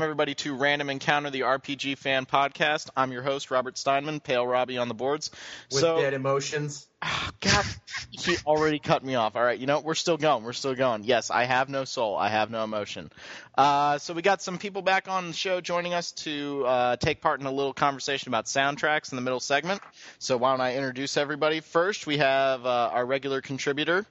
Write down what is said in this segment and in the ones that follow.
Welcome, everybody, to Random Encounter, the RPG fan podcast. I'm your host, Robert Steinman, Pale Robbie on the boards. With so, dead emotions. Oh, God, he already cut me off. All right, you know, we're still going. We're still going. Yes, I have no soul. I have no emotion. Uh, so we got some people back on the show joining us to uh, take part in a little conversation about soundtracks in the middle segment. So why don't I introduce everybody? First, we have uh, our regular contributor,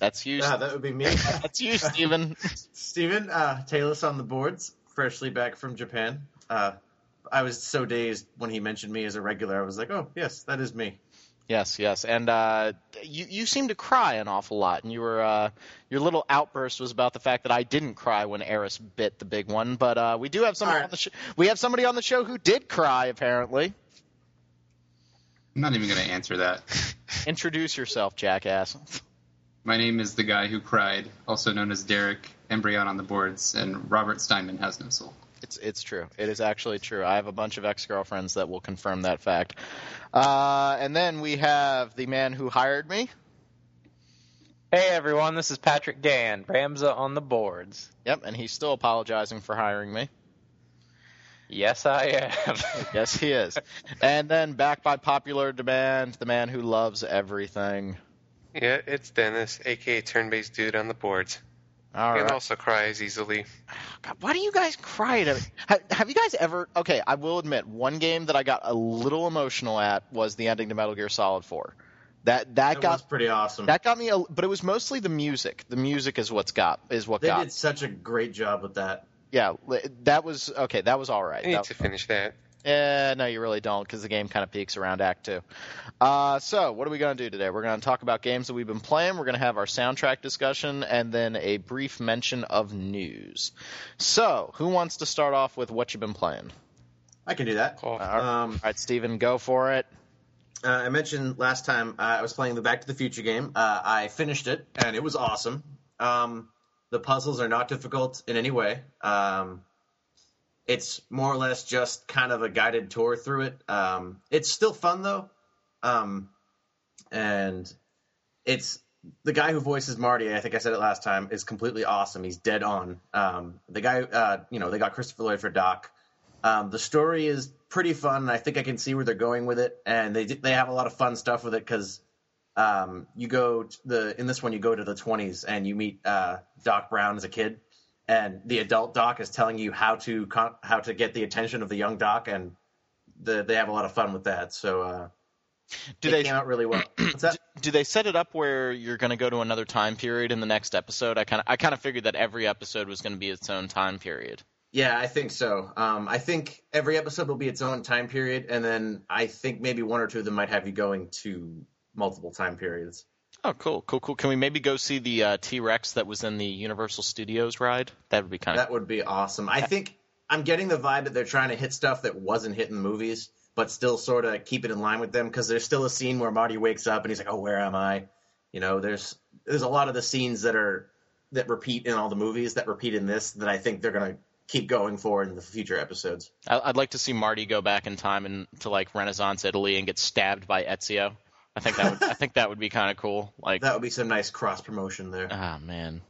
that's you. Ah, that would be me. That's you, Steven. Steven, uh, Talus on the boards, freshly back from Japan. Uh, I was so dazed when he mentioned me as a regular. I was like, oh, yes, that is me. Yes, yes, and uh, you you seem to cry an awful lot, and you were uh, your little outburst was about the fact that I didn't cry when Aeris bit the big one, but uh, we do have somebody All right. on the show. We have somebody on the show who did cry, apparently. I'm not even going to answer that. Introduce yourself, jackass. My name is the guy who cried, also known as Derek Embryon on the boards, and Robert Steinman has no soul. It's it's true. It is actually true. I have a bunch of ex girlfriends that will confirm that fact. Uh, and then we have the man who hired me. Hey everyone, this is Patrick Gann, Ramza on the boards. Yep, and he's still apologizing for hiring me. Yes, I am. Yes, he is. and then back by popular demand, the man who loves everything. Yeah, it's Dennis, aka turn-based dude on the boards. All and right. also cries easily. Oh, God, why do you guys cry? To, have, have you guys ever? Okay, I will admit, one game that I got a little emotional at was the ending to Metal Gear Solid 4. That that That was got pretty awesome. that got me, a, but it was mostly the music. The music is what's got is what they got. did such a great job with that. Yeah, that was okay. That was all right. I need That- to finish that. Eh, no, you really don't, because the game kind of peaks around Act Two. Uh, so, what are we going to do today? We're going to talk about games that we've been playing. We're going to have our soundtrack discussion, and then a brief mention of news. So, who wants to start off with what you've been playing? I can do that. All right, Um, all right Steven, go for it. uh, I mentioned last time uh, I was playing the Back to the Future game. Uh, I finished it, and it was awesome. Um, the puzzles are not difficult in any way. Um, it's more or less just kind of a guided tour through it. Um, it's still fun though, um, and it's the guy who voices Marty. I think I said it last time is completely awesome. He's dead on. Um, the guy, uh, you know, they got Christopher Lloyd for Doc. Um, the story is pretty fun. I think I can see where they're going with it, and they they have a lot of fun stuff with it because um, you go the in this one you go to the 20s and you meet uh, Doc Brown as a kid, and the adult Doc is telling you how to how to get the attention of the young Doc, and the, they have a lot of fun with that. So uh, Do it they came out really well. Do they set it up where you're going to go to another time period in the next episode? I kind of I kind of figured that every episode was going to be its own time period. Yeah, I think so. Um, I think every episode will be its own time period, and then I think maybe one or two of them might have you going to multiple time periods. Oh, cool, cool, cool. Can we maybe go see the uh, T Rex that was in the Universal Studios ride? That would be kind of That would be awesome. I think I'm getting the vibe that they're trying to hit stuff that wasn't hit in the movies, but still sort of keep it in line with them because there's still a scene where Marty wakes up and he's like, "Oh, where am I?" You know, there's there's a lot of the scenes that are that repeat in all the movies that repeat in this that I think they're gonna keep going for in the future episodes. I- I'd like to see Marty go back in time and to like Renaissance Italy and get stabbed by Ezio. I think that would I think that would be kind of cool. Like, That would be some nice cross promotion there. ah man,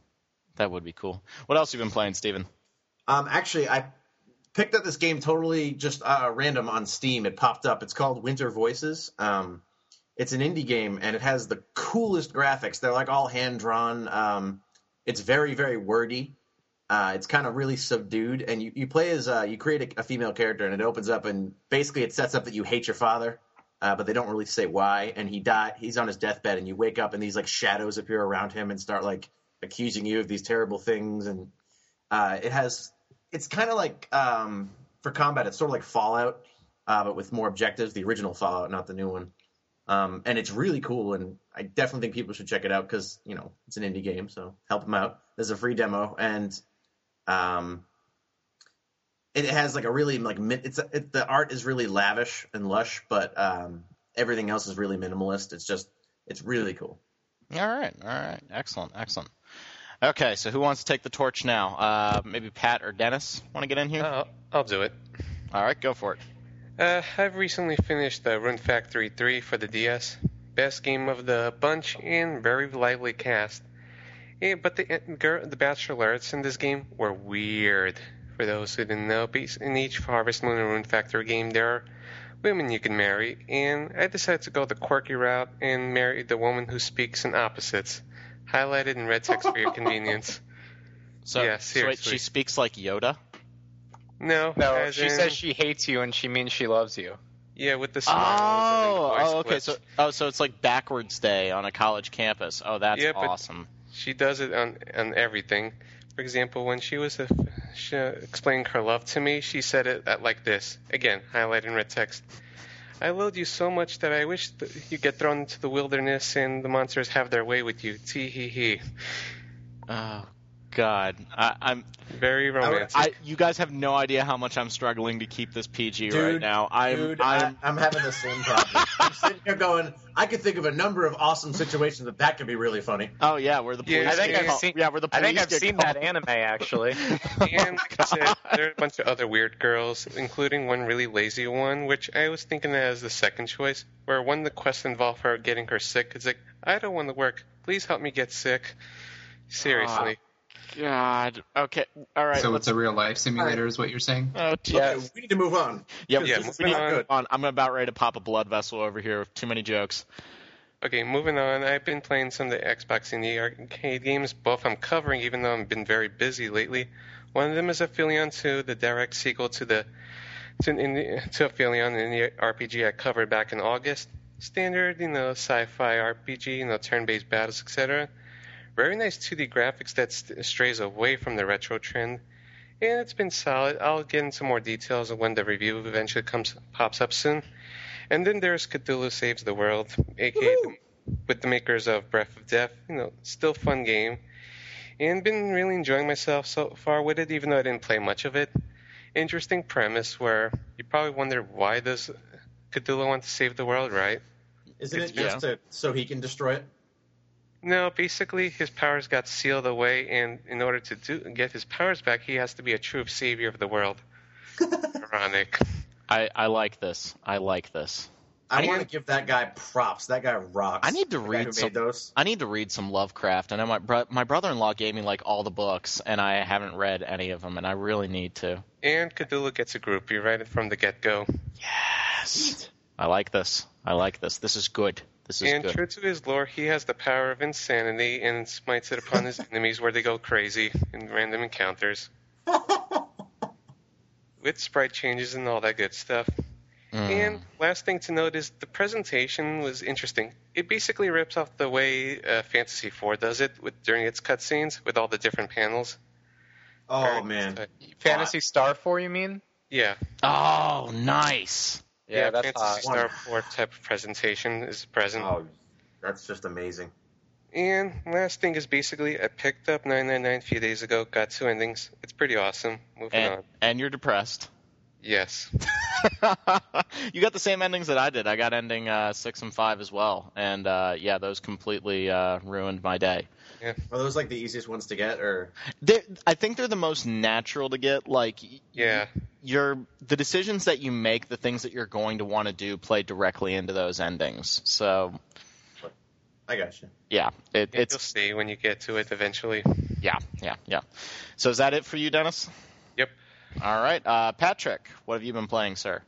that would be cool. What else have you been playing, Steven? Um, actually, I picked up this game totally just uh, random on Steam. It popped up. It's called Winter Voices. Um, it's an indie game, and it has the coolest graphics. They're like all hand drawn. Um, it's very, very wordy. Uh, it's kind of really subdued, and you, you play as uh, you create a, a female character, and it opens up, and basically it sets up that you hate your father, uh, but they don't really say why. And he died. He's on his deathbed, and you wake up, and these like shadows appear around him and start like accusing you of these terrible things. And uh, it has it's kind of like um, for combat, it's sort of like Fallout, uh, but with more objectives. The original Fallout, not the new one. Um, and it's really cool, and I definitely think people should check it out because you know it's an indie game, so help them out. There's a free demo, and um, it has like a really like it's it, the art is really lavish and lush, but um, everything else is really minimalist. It's just it's really cool. All right, all right, excellent, excellent. Okay, so who wants to take the torch now? Uh, maybe Pat or Dennis want to get in here? I'll, I'll do it. All right, go for it. Uh, I've recently finished uh, Rune Factory 3 for the DS. Best game of the bunch and very lively cast. Yeah, but the girl, the bachelorettes in this game were weird. For those who didn't know, in each Harvest Moon and Rune Factory game, there are women you can marry, and I decided to go the quirky route and marry the woman who speaks in opposites, highlighted in red text for your convenience. So, Yeah, so wait, she speaks like Yoda. No, No, she in- says she hates you and she means she loves you. Yeah, with the smiles and Oh, voice oh, okay. clips. So, oh, so it's like backwards day on a college campus. Oh, that's Yeah, but- awesome. She does it on on everything. For example, when she was uh she, explaining her love to me, she said it like this. Again, highlighted in red text. I loved you so much that I wish that you get thrown into the wilderness and the monsters have their way with you. Tee hee hee. Oh, ah, God, I, I'm. Very romantic. I, you guys have no idea how much I'm struggling to keep this PG right now. I'm, Dude, I'm, I, I'm having the same problem. I'm sitting here going, I could think of a number of awesome situations that that could be really funny. oh yeah, where the Yeah, police I think get I've called- seen- yeah, where the police I think I've seen called- that anime actually. Oh and like I said, there are a bunch of other weird girls, including one really lazy one, which I was thinking as the second choice, where one of the quests involve her getting her sick. It's like, I don't want to work. Please help me get sick. Seriously. Ah. God. Okay. All right. so let's, it's a real life simulator, is what you're saying? oh, Okay, we need to move on. Yeah, Yeah, we moving need to on. move on. I'm about ready to pop a blood vessel over here. With too many jokes. Okay, moving on. I've been playing some of the Xbox and the arcade games. Both I'm covering, even though I've been very busy lately. One of them is Aphelion 2, the direct sequel to the to, in the, to Aphelion in the RPG I covered back in August. Standard, you know, sci-fi RPG, you know, turn-based battles, etc. Very nice 2D graphics that st- strays away from the retro trend, and it's been solid. I'll get into more details when the review eventually comes pops up soon. And then there's Cthulhu Saves the World, aka the, with the makers of Breath of Death. You know, still fun game, and been really enjoying myself so far with it, even though I didn't play much of it. Interesting premise where you probably wonder why does Cthulhu want to save the world, right? Isn't it It's- just to, so he can destroy it? No, basically his powers got sealed away, and in order to do, get his powers back, he has to be a true savior of the world. Ironic. I, I like this. I like this. I I want to give that guy props. That guy rocks. I need to The read some- made those. I need to read some Lovecraft. I my bro- my brother-in-law gave me like all the books, and I haven't read any of them, and I really need to. And Cthulhu gets a groupie right from the get-go. Yes. I like this. I like this. This is good. This is And good. true to his lore, he has the power of insanity and smites it upon his enemies where they go crazy in random encounters. With sprite changes and all that good stuff. Mm. And last thing to note is the presentation was interesting. It basically rips off the way uh, Fantasy IV does it with during its cutscenes with all the different panels. Oh Very- man, uh, Phantasy Star 4, you mean? yeah, Oh, nice. Yeah, that's Fantasy hot. Star 4 type of presentation is present. oh, that's just amazing. And last thing is basically I picked up 999 a few days ago, got two endings. It's pretty awesome. Moving And, on. and you're depressed. Yes. you got the same endings that I did. I got ending uh, six and five as well, and uh, yeah, those completely uh, ruined my day. Yeah. Are those like the easiest ones to get, or They're, I think they're the most natural to get. Like, y- Yeah. your the decisions that you make, the things that you're going to want to do, play directly into those endings. So I got you. yeah, it, You'll see when you get to it eventually. yeah, yeah, yeah. So is that it for you, Dennis? All right, uh, Patrick, what have you been playing, sir?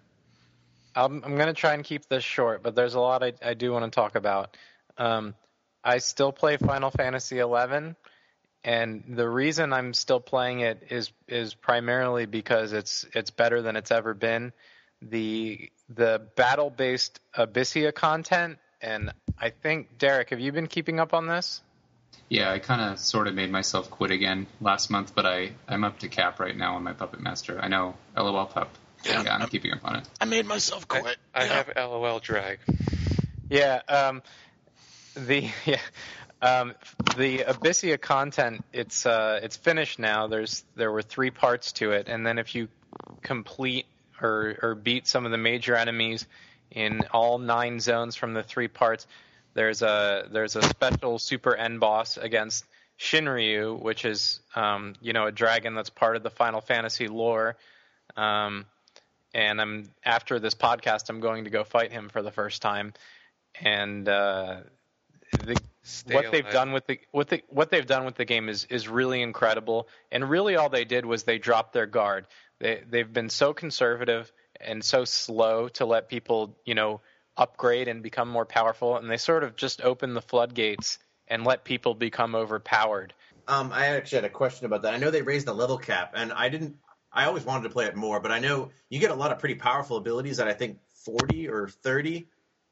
I'm, I'm going to try and keep this short, but there's a lot I, I do want to talk about. Um, I still play Final Fantasy XI, and the reason I'm still playing it is is primarily because it's it's better than it's ever been. The the battle based Abyssea content, and I think Derek, have you been keeping up on this? Yeah, I kind of sort of made myself quit again last month, but I, I'm up to cap right now on my Puppet Master. I know, LOL Pup. Yeah. Yeah, I'm keeping up on it. I made myself I, quit. I Yeah. have LOL drag. Yeah, um, the yeah, um, the Abyssea content it's uh, it's finished now. There's there were three parts to it, and then if you complete or or beat some of the major enemies in all nine zones from the three parts, there's a there's a special super end boss against Shinryu, which is um, you know a dragon that's part of the Final Fantasy lore. Um, and I'm after this podcast, I'm going to go fight him for the first time and uh, the what they've done with the what the what they've done with the game is is really incredible. And really, all they did was they dropped their guard. They they've been so conservative and so slow to let people you know upgrade and become more powerful, and they sort of just open the floodgates and let people become overpowered. Um, I actually had a question about that. I know they raised the level cap, and I didn't. I always wanted to play it more, but I know you get a lot of pretty powerful abilities at I think forty or thirty,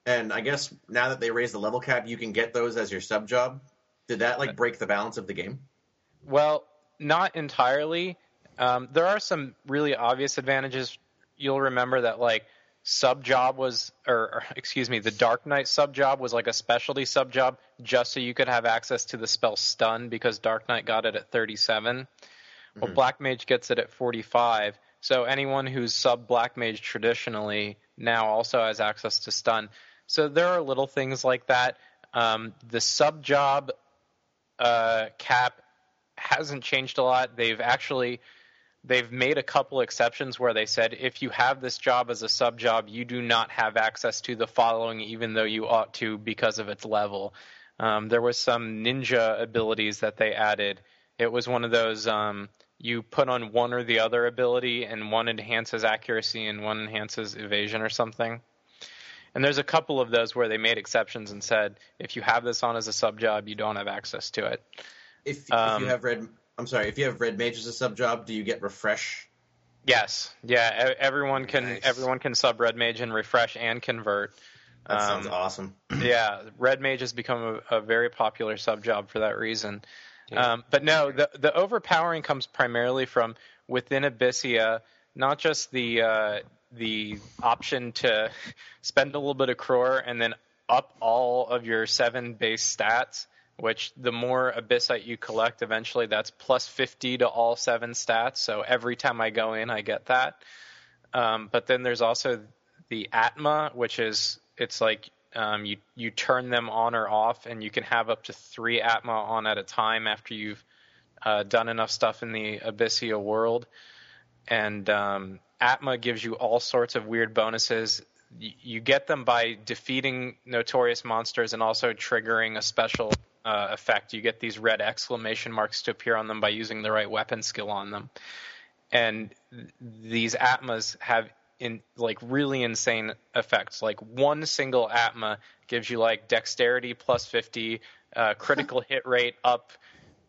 and I guess now that they raised the level cap, you can get those as your sub job. Did that like break the balance of the game? Well, not entirely. Um, there are some really obvious advantages. You'll remember that like sub job was, or, or excuse me, the Dark Knight sub job was like a specialty sub job just so you could have access to the spell stun because Dark Knight got it at 37. Well, Mhm. Black Mage gets it at 45. So anyone who's sub Black Mage traditionally now also has access to stun. So there are little things like that. Um, the sub job uh, cap hasn't changed a lot. They've actually they've made a couple exceptions where they said if you have this job as a sub job, you do not have access to the following, even though you ought to because of its level. Um, there was some ninja abilities that they added. It was one of those um, you put on one or the other ability, and one enhances accuracy and one enhances evasion or something. And there's a couple of those where they made exceptions and said if you have this on as a sub job, you don't have access to it. If, if Um, you have red, I'm sorry, if you have red mage as a sub job, do you get refresh? Yes, yeah. Everyone can Nice. everyone can sub red mage and refresh and convert. That sounds Um, awesome. yeah, red mage has become a, a very popular sub job for that reason. Yeah. Um, but no, the the overpowering comes primarily from within Abyssea, not just the uh, the option to spend a little bit of cruor and then up all of your seven base stats. Which the more abyssite you collect, eventually that's plus 50 to all seven stats. So every time I go in, I get that. Um, but then there's also the Atma, which is it's like um, you you turn them on or off, and you can have up to three Atma on at a time after you've uh, done enough stuff in the Abyssea world. And um, Atma gives you all sorts of weird bonuses. You get them by defeating notorious monsters and also triggering a special uh, effect. You get these red exclamation marks to appear on them by using the right weapon skill on them. And th- these Atmas have in like really insane effects. Like one single Atma gives you like dexterity plus 50, uh, critical hit rate up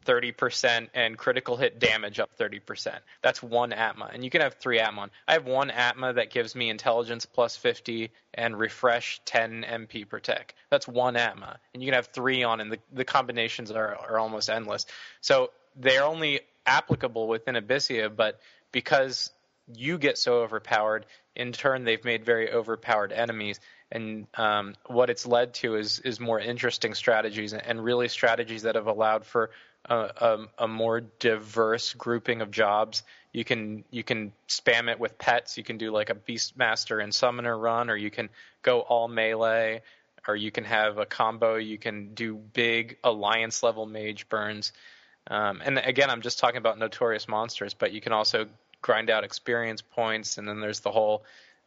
30%, and critical hit damage up 30%. That's one Atma. And you can have three Atma. I have one Atma that gives me intelligence plus 50 and refresh 10 MP per tick. That's one Atma. And you can have three on, and the, the combinations are, are almost endless. So they're only applicable within Abyssea, but because you get so overpowered, in turn they've made very overpowered enemies. And um, what it's led to is is more interesting strategies and really strategies that have allowed for a, a, a more diverse grouping of jobs. You can you can spam it with pets. You can do like a Beastmaster and Summoner run, or you can go all melee, or you can have a combo. You can do big alliance level mage burns. Um, and again, I'm just talking about notorious monsters, but you can also grind out experience points, and then there's the whole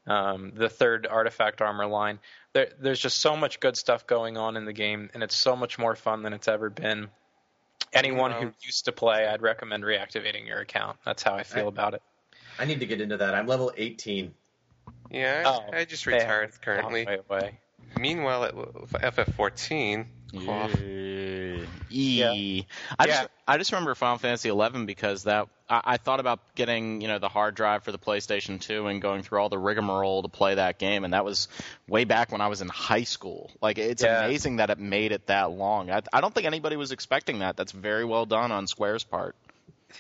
um, the third artifact armor line. There, there's just so much good stuff going on in the game, and it's so much more fun than it's ever been. Anyone who used to play, I'd recommend reactivating your account. That's how I feel I- about it. I need to get into that. I'm level 18. Yeah, I, Oh, I just retired currently. Way away. Meanwhile, at FF14, cough. Yeah. E. I Yeah. just I just remember Final Fantasy XI because that I, I thought about getting you know the hard drive for the PlayStation 2 and going through all the rigmarole to play that game, and that was way back when I was in high school. Like it's Yeah. amazing that it made it that long. I, I don't think anybody was expecting that. That's very well done on Square's part.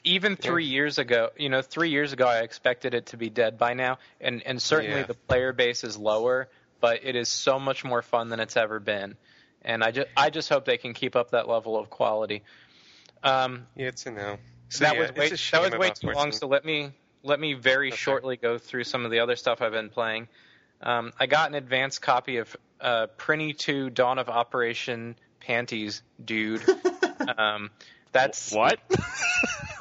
Even three years ago, you know, three years ago, I expected it to be dead by now, and and certainly Yeah. the player base is lower, but it is so much more fun than it's ever been, and I just I just hope they can keep up that level of quality. Um, Yeah, it's a no. So, that yeah, was it's way a shame that was way too long. 14. So let me let me very Okay. shortly go through some of the other stuff I've been playing. Um, I got an advanced copy of uh, Prinny 2 Dawn of Operation Panties, Dood. um, that's what?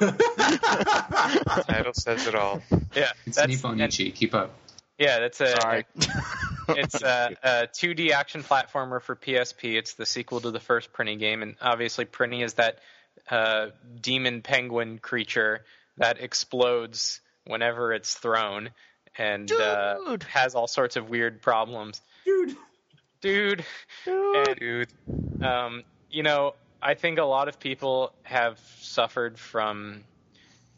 title says it all. yeah. It's that's, Nippon and- Keep up. Yeah, that's a Sorry. it's a, a 2D action platformer for PSP. It's the sequel to the first Prinny game, and obviously Prinny is that uh, demon penguin creature that explodes whenever it's thrown and uh, has all sorts of weird problems. Dude. Dude, and Dude, um, you know, I think a lot of people have suffered from,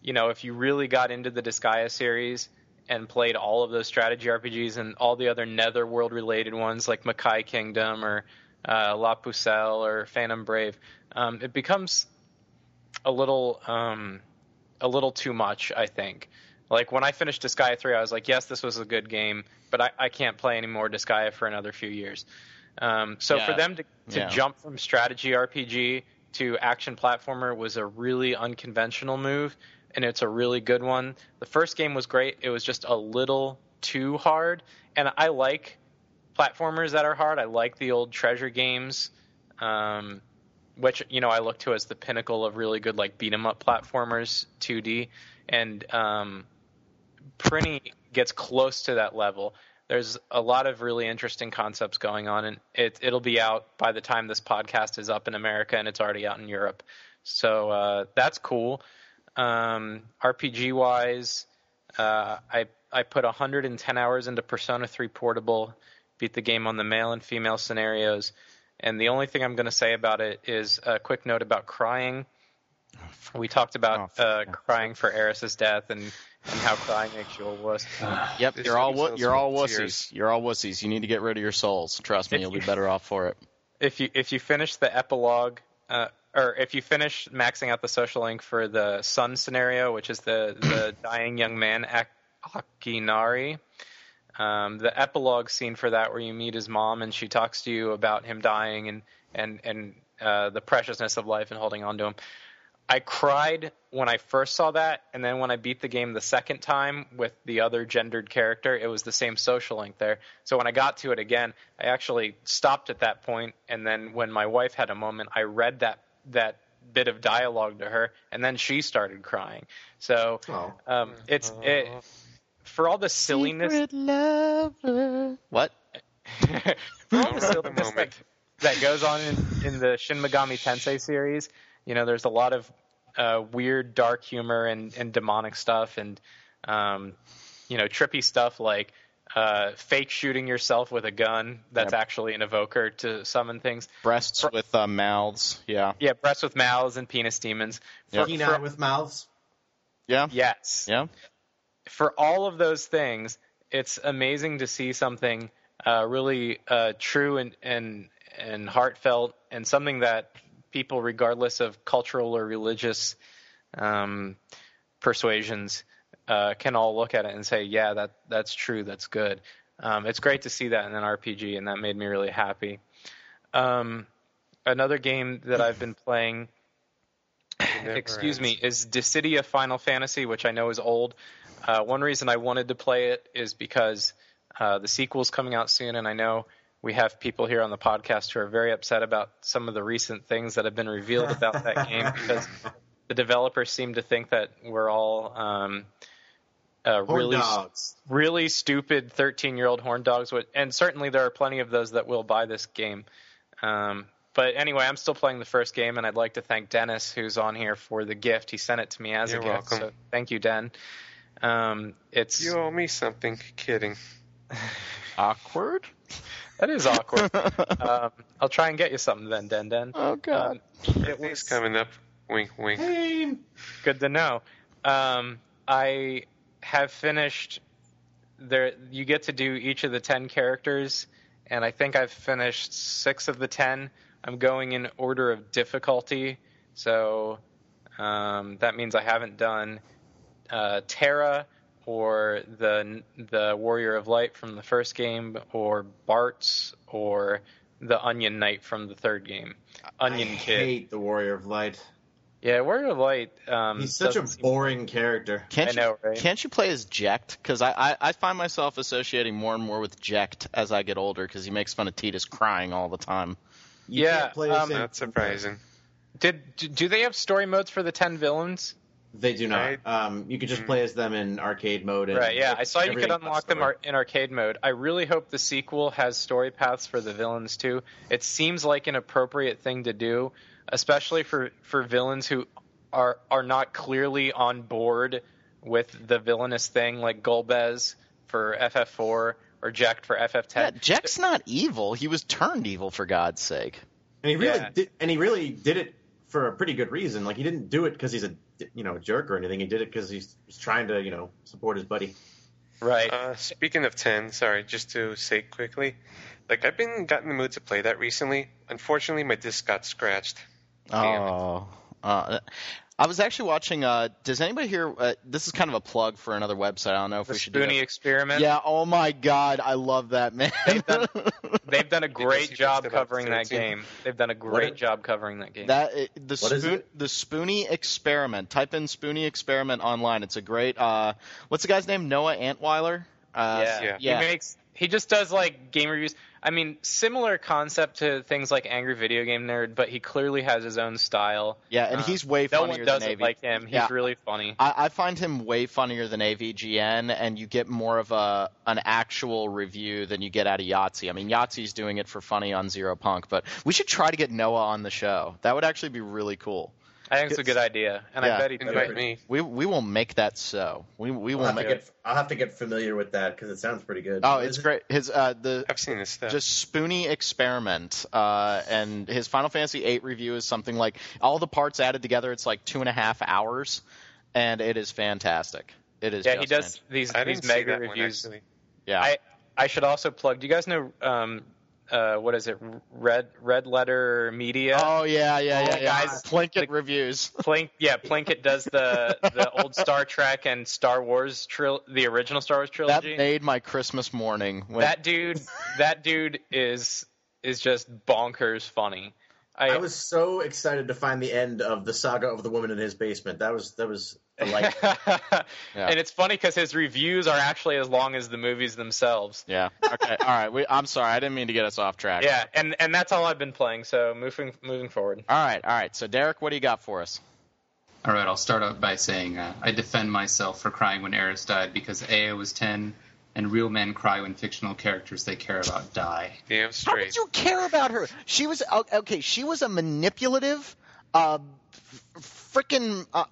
you know, if you really got into the Disgaea series and played all of those strategy RPGs and all the other Netherworld related ones like Makai Kingdom or uh, La Pucelle or Phantom Brave, um, it becomes a little um, a little too much. I think. Like when I finished Disgaea 3, I was like, yes, this was a good game, but I, I can't play any more Disgaea for another few years. Um, so Yeah. for them to, to Yeah. jump from strategy RPG to action platformer was a really unconventional move, and it's a really good one. The first game was great. It was just a little too hard, and I like platformers that are hard. I like the old treasure games, um, which you know I look to as the pinnacle of really good like beat 'em up platformers, 2D, and um, Prinny gets close to that level. There's a lot of really interesting concepts going on, and it, it'll be out by the time this podcast is up in America, and it's already out in Europe. So uh, that's cool. Um, RPG wise, uh, I I put 110 hours into Persona 3 Portable, beat the game on the male and female scenarios, and the only thing I'm going to say about it is a quick note about crying. We talked about Oh, uh, crying for Aeris's death and, and how crying makes you a wuss. Yep, This you're all wo- you're all wussies. tears. You're all wussies. You need to get rid of your souls. Trust me, If you'll be better off for it. if you if you finish the epilogue, uh, or if you finish maxing out the social link for the sun scenario, which is the the dying young man Ak- Akinari, um, the epilogue scene for that, where you meet his mom and she talks to you about him dying and and and uh, the preciousness of life and holding on to him. I cried when I first saw that, and then when I beat the game the second time with the other gendered character, it was the same social link there. So when I got to it again, I actually stopped at that point, and then when my wife had a moment, I read that that bit of dialogue to her, and then she started crying. So Oh. um, it's it, for all the silliness Secret lover. What? for all the Don't have the silliness that, moment. that goes on in, in the Shin Megami Tensei series, you know, there's a lot of uh, weird, dark humor and, and demonic stuff, and um, you know, trippy stuff like uh, fake shooting yourself with a gun that's Yep. actually an evoker to summon things. Breasts with uh, mouths. Yeah. Yeah, breasts with mouths and penis demons. For, Kenai for- with mouths. Yeah. yes, Yeah. for all of those things, it's amazing to see something uh, really uh, true and, and and heartfelt, and something that people, regardless of cultural or religious um, persuasions, uh, can all look at it and say, "Yeah, that that's true. That's good." Um, it's great to see that in an RPG, and that made me really happy. Um, another game that I've been playing excuse me, is Dissidia Final Fantasy, which I know is old. Uh, one reason I wanted to play it is because uh, the sequel's coming out soon, and I know we have people here on the podcast who are very upset about some of the recent things that have been revealed about that game because the developers seem to think that we're all um, uh, really dogs. really stupid 13 year old horn dogs would and certainly there are plenty of those that will buy this game um, but anyway i'm still playing the first game and i'd like to thank dennis who's on here for the gift he sent it to me as You're a gift welcome. so thank you den um, it's You owe me something. Kidding. Awkward. that is awkward um, i'll try and get you something then den den Oh God. um, it was coming up. Wink, wink. Pain. good to know. Um, I have finished. There, you get to do each of the ten characters, and I think I've finished six of the ten. I'm going in order of difficulty, so um, that means I haven't done uh, Terra or the the Warrior of Light from the first game, or Bartz, or the Onion Knight from the third game. Onion I Kid. hate the Warrior of Light. Yeah, Warrior of Light. Um, He's such a doesn't seem- boring character. Can't I know, you, right? Can't you play as Jecht? Because I, I, I find myself associating more and more with Jecht as I get older because he makes fun of Tidus crying all the time. You Yeah, can't play as um, him. Not surprising. Did do- do they have story modes for the ten villains? They do not. Right. Um, you can just Mm. play as them in arcade mode. And Right, yeah. I saw you could unlock them ar- in arcade mode. I really hope the sequel has story paths for the villains too. It seems like an appropriate thing to do, especially for, for villains who are are not clearly on board with the villainous thing, like Golbez for FF4 or Jecht for FF10. Jecht's not evil. He was turned evil for God's sake. And he really Yeah. did, and he really did it for a pretty good reason. Like he didn't do it because he's a you know jerk or anything. He did it because he's, he's trying to you know support his buddy. Right. Uh, speaking of 10, sorry, just to say quickly, like I've been got in the mood to play that recently. Unfortunately, my disc got scratched. Damn it. Oh, uh, I was actually watching. Uh, does anybody here? Uh, this is kind of a plug for another website. I don't know if the we should do Spoony that. experiment. Yeah. Oh my God, I love that man. They've done- They've done a great job covering that game. They've done a great it- job covering that game. That the What is spoon, the Spoony experiment. Type in Spoony experiment online. It's a great. Uh, what's the guy's name? Noah Antwiler. Uh, yeah. Yeah. He makes he just does like game reviews. I mean, similar concept to things like Angry Video Game Nerd, but he clearly has his own style. Yeah, and Uh, he's way funnier No one does than AV. like him. He's Yeah. really funny. I, I find him way funnier than AVGN, and you get more of a an actual review than you get out of Yahtzee. I mean, Yahtzee's doing it for funny on Zero Punk, but we should try to get Noah on the show. That would actually be really cool. I think it's a good idea, and Yeah. I bet he Invite does. me. We we will make that so. We we I'll will have, make. get, I'll have to get familiar with that because it sounds pretty good. Oh, What it's it? great. His uh the I've seen this stuff. just Spoony experiment, uh, and his Final Fantasy VIII review is something like all the parts added together. It's like two and a half hours, and it is fantastic. It is. Yeah, just he does fantastic. these I these mega that one, reviews. Yeah. I I should also plug. Do you guys know um uh what is it? Red Red Letter Media. Oh yeah, yeah, yeah, yeah. guys, Plinkett the- reviews. Plink, yeah, Plinkett does the the old Star Trek and Star Wars tril- the original Star Wars trilogy. That made my Christmas morning. When, that dude, that dude is is just bonkers funny. I, I was so excited to find the end of the saga of the woman in his basement. That was that was like and it's funny because his reviews are actually as long as the movies themselves. yeah. Okay. All right. We, I'm sorry. I didn't mean to get us off track. Yeah, and and that's all I've been playing. So moving moving forward. All right. All right. So Derek, what do you got for us? All right, I'll start out by saying uh, I defend myself for crying when Aeris died because A, I was 10, and real men cry when fictional characters they care about die. Damn straight. How did you care about her? She was okay. She was a manipulative, uh, freaking. Uh,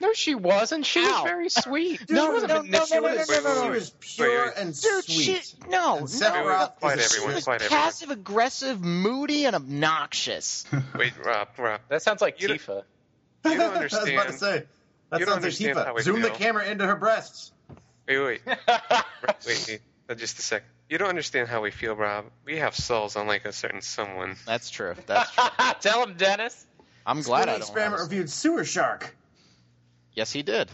No, she wasn't. She Ow. was very sweet. No, she wasn't no, no, no, no, manipulative. no, no, no, she was pure Wait, and Dude, sweet. she no, And no. Sephiroth Quiet is everyone, She was quiet everyone. passive aggressive, moody, and obnoxious. Wait, Rob, Rob. That sounds like You don't- Tifa. You don't understand. I was about to say. That You don't sounds like understand how Tifa. I Zoom the camera into her breasts. Wait, wait, wait, wait, wait, just a sec. You don't understand how we feel, Rob. We have souls, unlike a certain someone. That's true. That's true. Tell him, Dennis. I'm glad Spoony I don't. experiment have reviewed Sewer Shark. Yes, he did.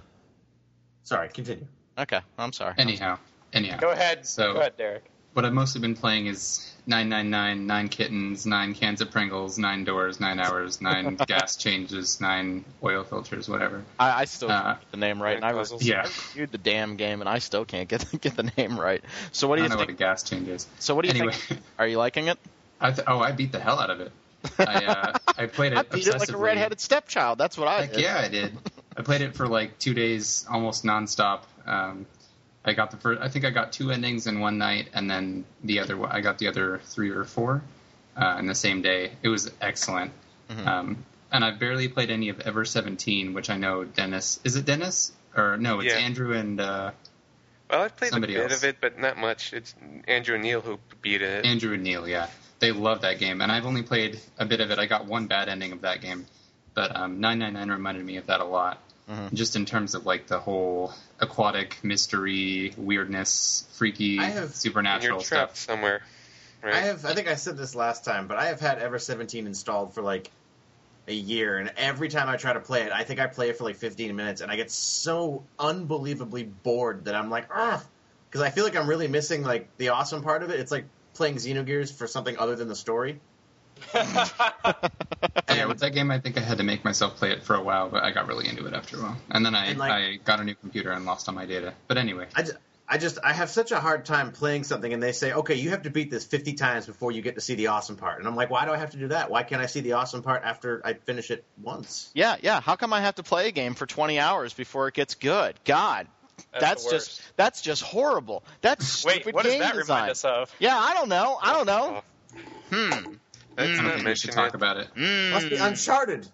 Sorry, continue. Okay, I'm sorry. Anyhow, anyhow. Go ahead. So- Go ahead, Derek. What I've mostly been playing is 999, 9 kittens, 9 cans of Pringles, 9 doors, 9 hours, 9 gas changes, 9 oil filters, whatever. I, I still can't Uh, get the name right, and I was puzzles. Yeah. I reviewed the damn game, and I still can't get get the name right. So what I do don't you know think? what a gas change is. So what do you Anyway. think? Are you liking it? I th- oh, I beat the hell out of it. I, uh, I played it I beat it like a obsessively. redheaded stepchild. That's what I Heck did. yeah, I did. I played it for like two days, almost nonstop. Um, I got the first. I think I got two endings in one night, and then the other. I got the other three or four uh, in the same day. It was excellent. Mhm. Um, and I've barely played any of Ever Seventeen, which I know Dennis. Is it Dennis or no? It's Yeah. Andrew and uh, Well, I played Somebody a bit else. of it, but not much. It's Andrew and Neil who beat it. Andrew and Neil. Yeah, they love that game, and I've only played a bit of it. I got one bad ending of that game, but um, 999 reminded me of that a lot. Mhm. Just in terms of like the whole aquatic mystery, weirdness, freaky, I have- and you're supernatural stuff. somewhere. Right? I have. I think I said this last time, but I have had Ever 17 installed for like a year, and every time I try to play it, I think I play it for like 15 minutes, and I get so unbelievably bored that I'm like, ugh, because I feel like I'm really missing like the awesome part of it. It's like playing Xenogears for something other than the story. yeah, with that game, I think I had to make myself play it for a while, but I got really into it after a while. And then I, And, like- I got a new computer and lost all my data. But anyway, I just, I just I have such a hard time playing something, and they say, okay, you have to beat this 50 times before you get to see the awesome part, and I'm like, why do I have to do that? Why can't I see the awesome part after I finish it once? Yeah, yeah. How come I have to play a game for 20 hours before it gets good? God, That's, that's, just that's just horrible. That's stupid Wait, what does game that design. remind us of? Yeah, I don't know. I don't know. Hmm. Let's I don't think we should talk it. about it. Must be Mm. Uncharted.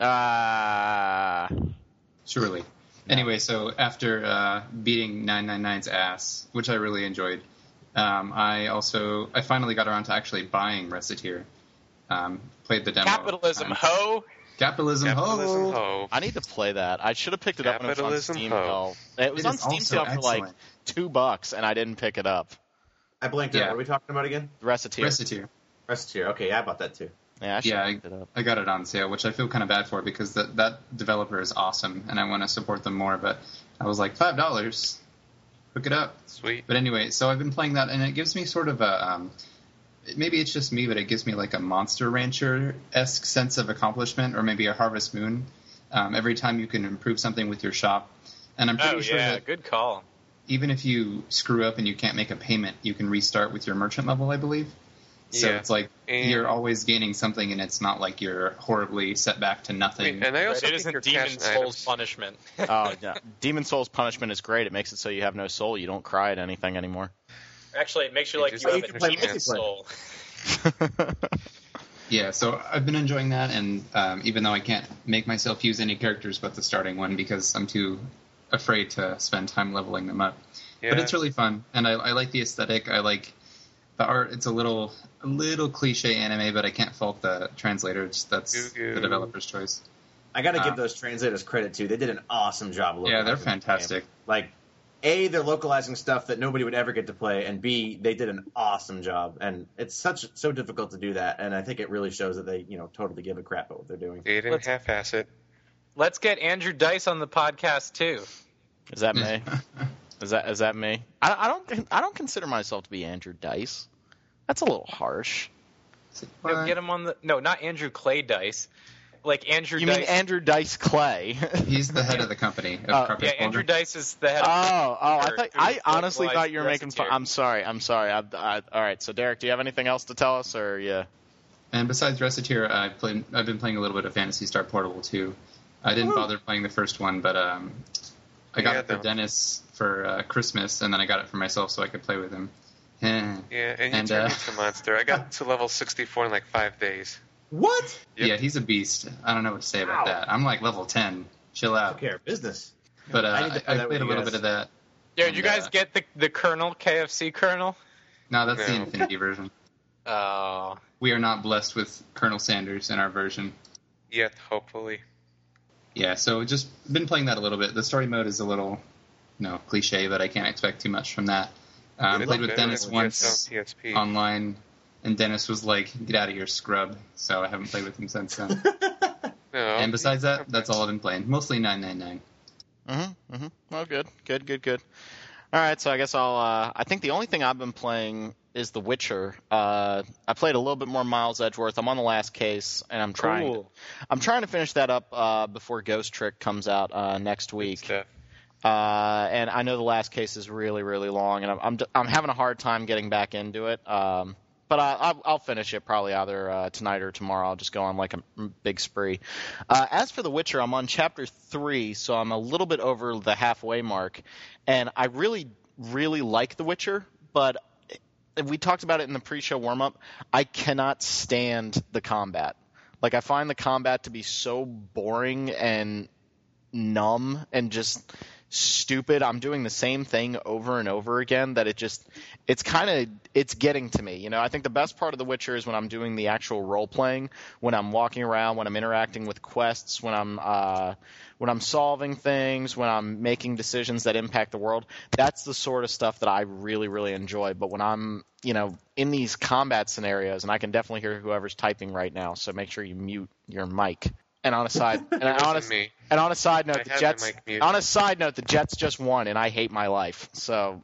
Uh, Surely. Anyway, so after uh, beating 999's ass, which I really enjoyed, um, I also I finally got around to actually buying Recettear. Um, played the demo. Capitalism, Um, ho! Capitalism, Capitalism, ho! ho. I need to play that. I should have picked it up when it was on Steam ho. sale. It was It on Steam sale for like two bucks, and I didn't pick it up. I blanked Yeah. out. What are we talking about again? Recettear. Recettear. Recettear. Okay, yeah, I bought that too. Yeah, I should Yeah, I, it up. I got it on sale, which I feel kind of bad for because that that developer is awesome, and I want to support them more. But I was like, five dollars, hook it up. Sweet. But anyway, so I've been playing that, and it gives me sort of a um, maybe it's just me, but it gives me like a Monster Rancher esque sense of accomplishment, or maybe a Harvest Moon. Um, every time you can improve something with your shop, and I'm pretty Oh sure yeah, that good call. even if you screw up and you can't make a payment, you can restart with your merchant level, I believe. So Yeah. it's like And- you're always gaining something, and it's not like you're horribly set back to nothing. And I also it think isn't Demon's Souls items. punishment. oh yeah, Demon's Souls punishment is great. It makes it so you have no soul. You don't cry at anything anymore. Actually, it makes you You like you have have a play demon multiplayer. soul. Yeah, so I've been enjoying that, and um, even though I can't make myself use any characters but the starting one because I'm too afraid to spend time leveling them up. Yeah. But it's really fun, and I, I like the aesthetic. I like the art. It's a little a little cliche anime, but I can't fault the translators. That's Goo-goo. the developer's choice. I got to Uh, give those translators credit too. They did an awesome job. Yeah, they're the fantastic. Like, a they're localizing stuff that nobody would ever get to play, and b they did an awesome job. And it's such so difficult to do that, and I think it really shows that they you know totally give a crap about what they're doing. They didn't Let's- half-ass it. Let's get Andrew Dice on the podcast too. Is that me? Is that is that me? I, I don't I don't consider myself to be Andrew Dice. That's a little harsh. No, get him on the no, not Andrew Clay Dice. Like Andrew You Dice. mean Andrew Dice Clay? He's the head of the company. Of Uh, yeah, Boulder. Andrew Dice is the head. Oh, of oh! I thought I honestly thought you were making fun. I'm sorry. I'm sorry. I, I, all right. So Derek, do you have anything else to tell us, or yeah? And besides Recettear, I've played. I've been playing a little bit of Phantasy Star Portable too. I didn't bother playing the first one, but um, I got Yeah, it for though. Dennis for uh, Christmas, and then I got it for myself so I could play with him. Yeah, and you And, turned uh, into a monster. I got to level 64 in like five days. What? Yep. Yeah, he's a beast. I don't know what to say about Wow. that. I'm like level ten. Chill out. Took care of business. But uh, I need to I, play I that played a little guys. bit of that. Yeah, did you guys uh, get the the Colonel KFC Colonel? No, that's the Infinity version. Oh, We are not blessed with Colonel Sanders in our version. Yet, hopefully. Yeah, so just been playing that a little bit. The story mode is a little, you know, cliche, but I can't expect too much from that. Um, Good played with Dennis once on PSP. online, and Dennis was like, "Get out of here, scrub." So I haven't played with him since then. no, and besides that, that's all I've been playing. Mostly 999. Mm-hmm. Mm-hmm. Oh, good. Good. Good. Good. All right. So I guess I'll. Uh, I think the only thing I've been playing is The Witcher. Uh, I played a little bit more Miles Edgeworth. I'm on the last case, and I'm trying. cool. I'm trying to finish that up uh, before Ghost Trick comes out uh, next week. Uh, and I know the last case is really, really long, and I'm I'm, I'm having a hard time getting back into it. Um, but I, I'll, I'll finish it probably either uh, tonight or tomorrow. I'll just go on like a big spree. Uh, as for The Witcher, I'm on chapter three, so I'm a little bit over the halfway mark, and I really, really like The Witcher, but we talked about it in the pre-show warm-up. I cannot stand the combat. Like I find the combat to be so boring and numb and just stupid. I'm doing the same thing over and over again that it just it's kind of it's getting to me. You know, I think the best part of The Witcher is when I'm doing the actual role playing, when I'm walking around, when I'm interacting with quests, when I'm uh when I'm solving things, when I'm making decisions that impact the world. That's the sort of stuff that I really really enjoy. But when I'm, you know, in these combat scenarios and I can definitely hear whoever's typing right now, so make sure you mute your mic. And on a side, and on a, me. and on a side note, I the Jets. the mic muted. On a side note, the Jets just won, and I hate my life. So,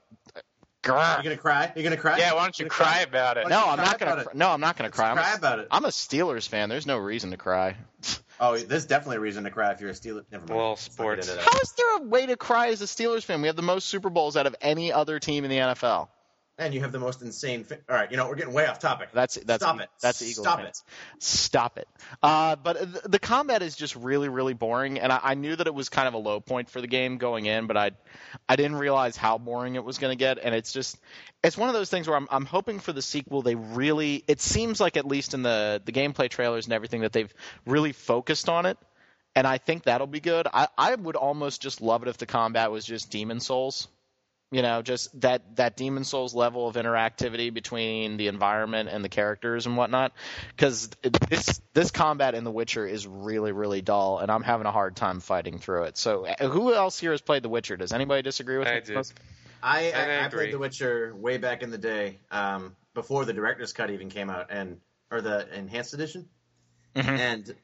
You gonna cry? You gonna cry? Yeah, why don't you gonna cry about it? No, I'm not gonna. about Cry. No, I'm not gonna Let's cry. I'm cry a, about it. I'm a Steelers fan. There's no reason to cry. Oh, there's definitely a reason to cry if you're a Steelers. Never mind. Well, Let's not get sports. How is there a way to cry as a Steelers fan? We have the most Super Bowls out of any other team in the NFL. And you have the most insane. Fi- All right, you know we're getting way off topic. That's that's Stop it. That's the Eagles Stop fans. Stop it. Uh, but the, the combat is just really really boring, and I, I knew that it was kind of a low point for the game going in, but I I didn't realize how boring it was going to get, and it's just it's one of those things where I'm I'm hoping for the sequel. They really it seems like at least in the the gameplay trailers and everything that they've really focused on it. And I think that'll be good. I, I would almost just love it if the combat was just Demon Souls you know just that that demon souls level of interactivity between the environment and the characters and whatnot because this this combat in the witcher is really really dull and i'm having a hard time fighting through it so uh, who else here has played the witcher does anybody disagree with I me. I, I I, I played The Witcher way back in the day, um, before the director's cut even came out, and or the enhanced edition, Mhm. and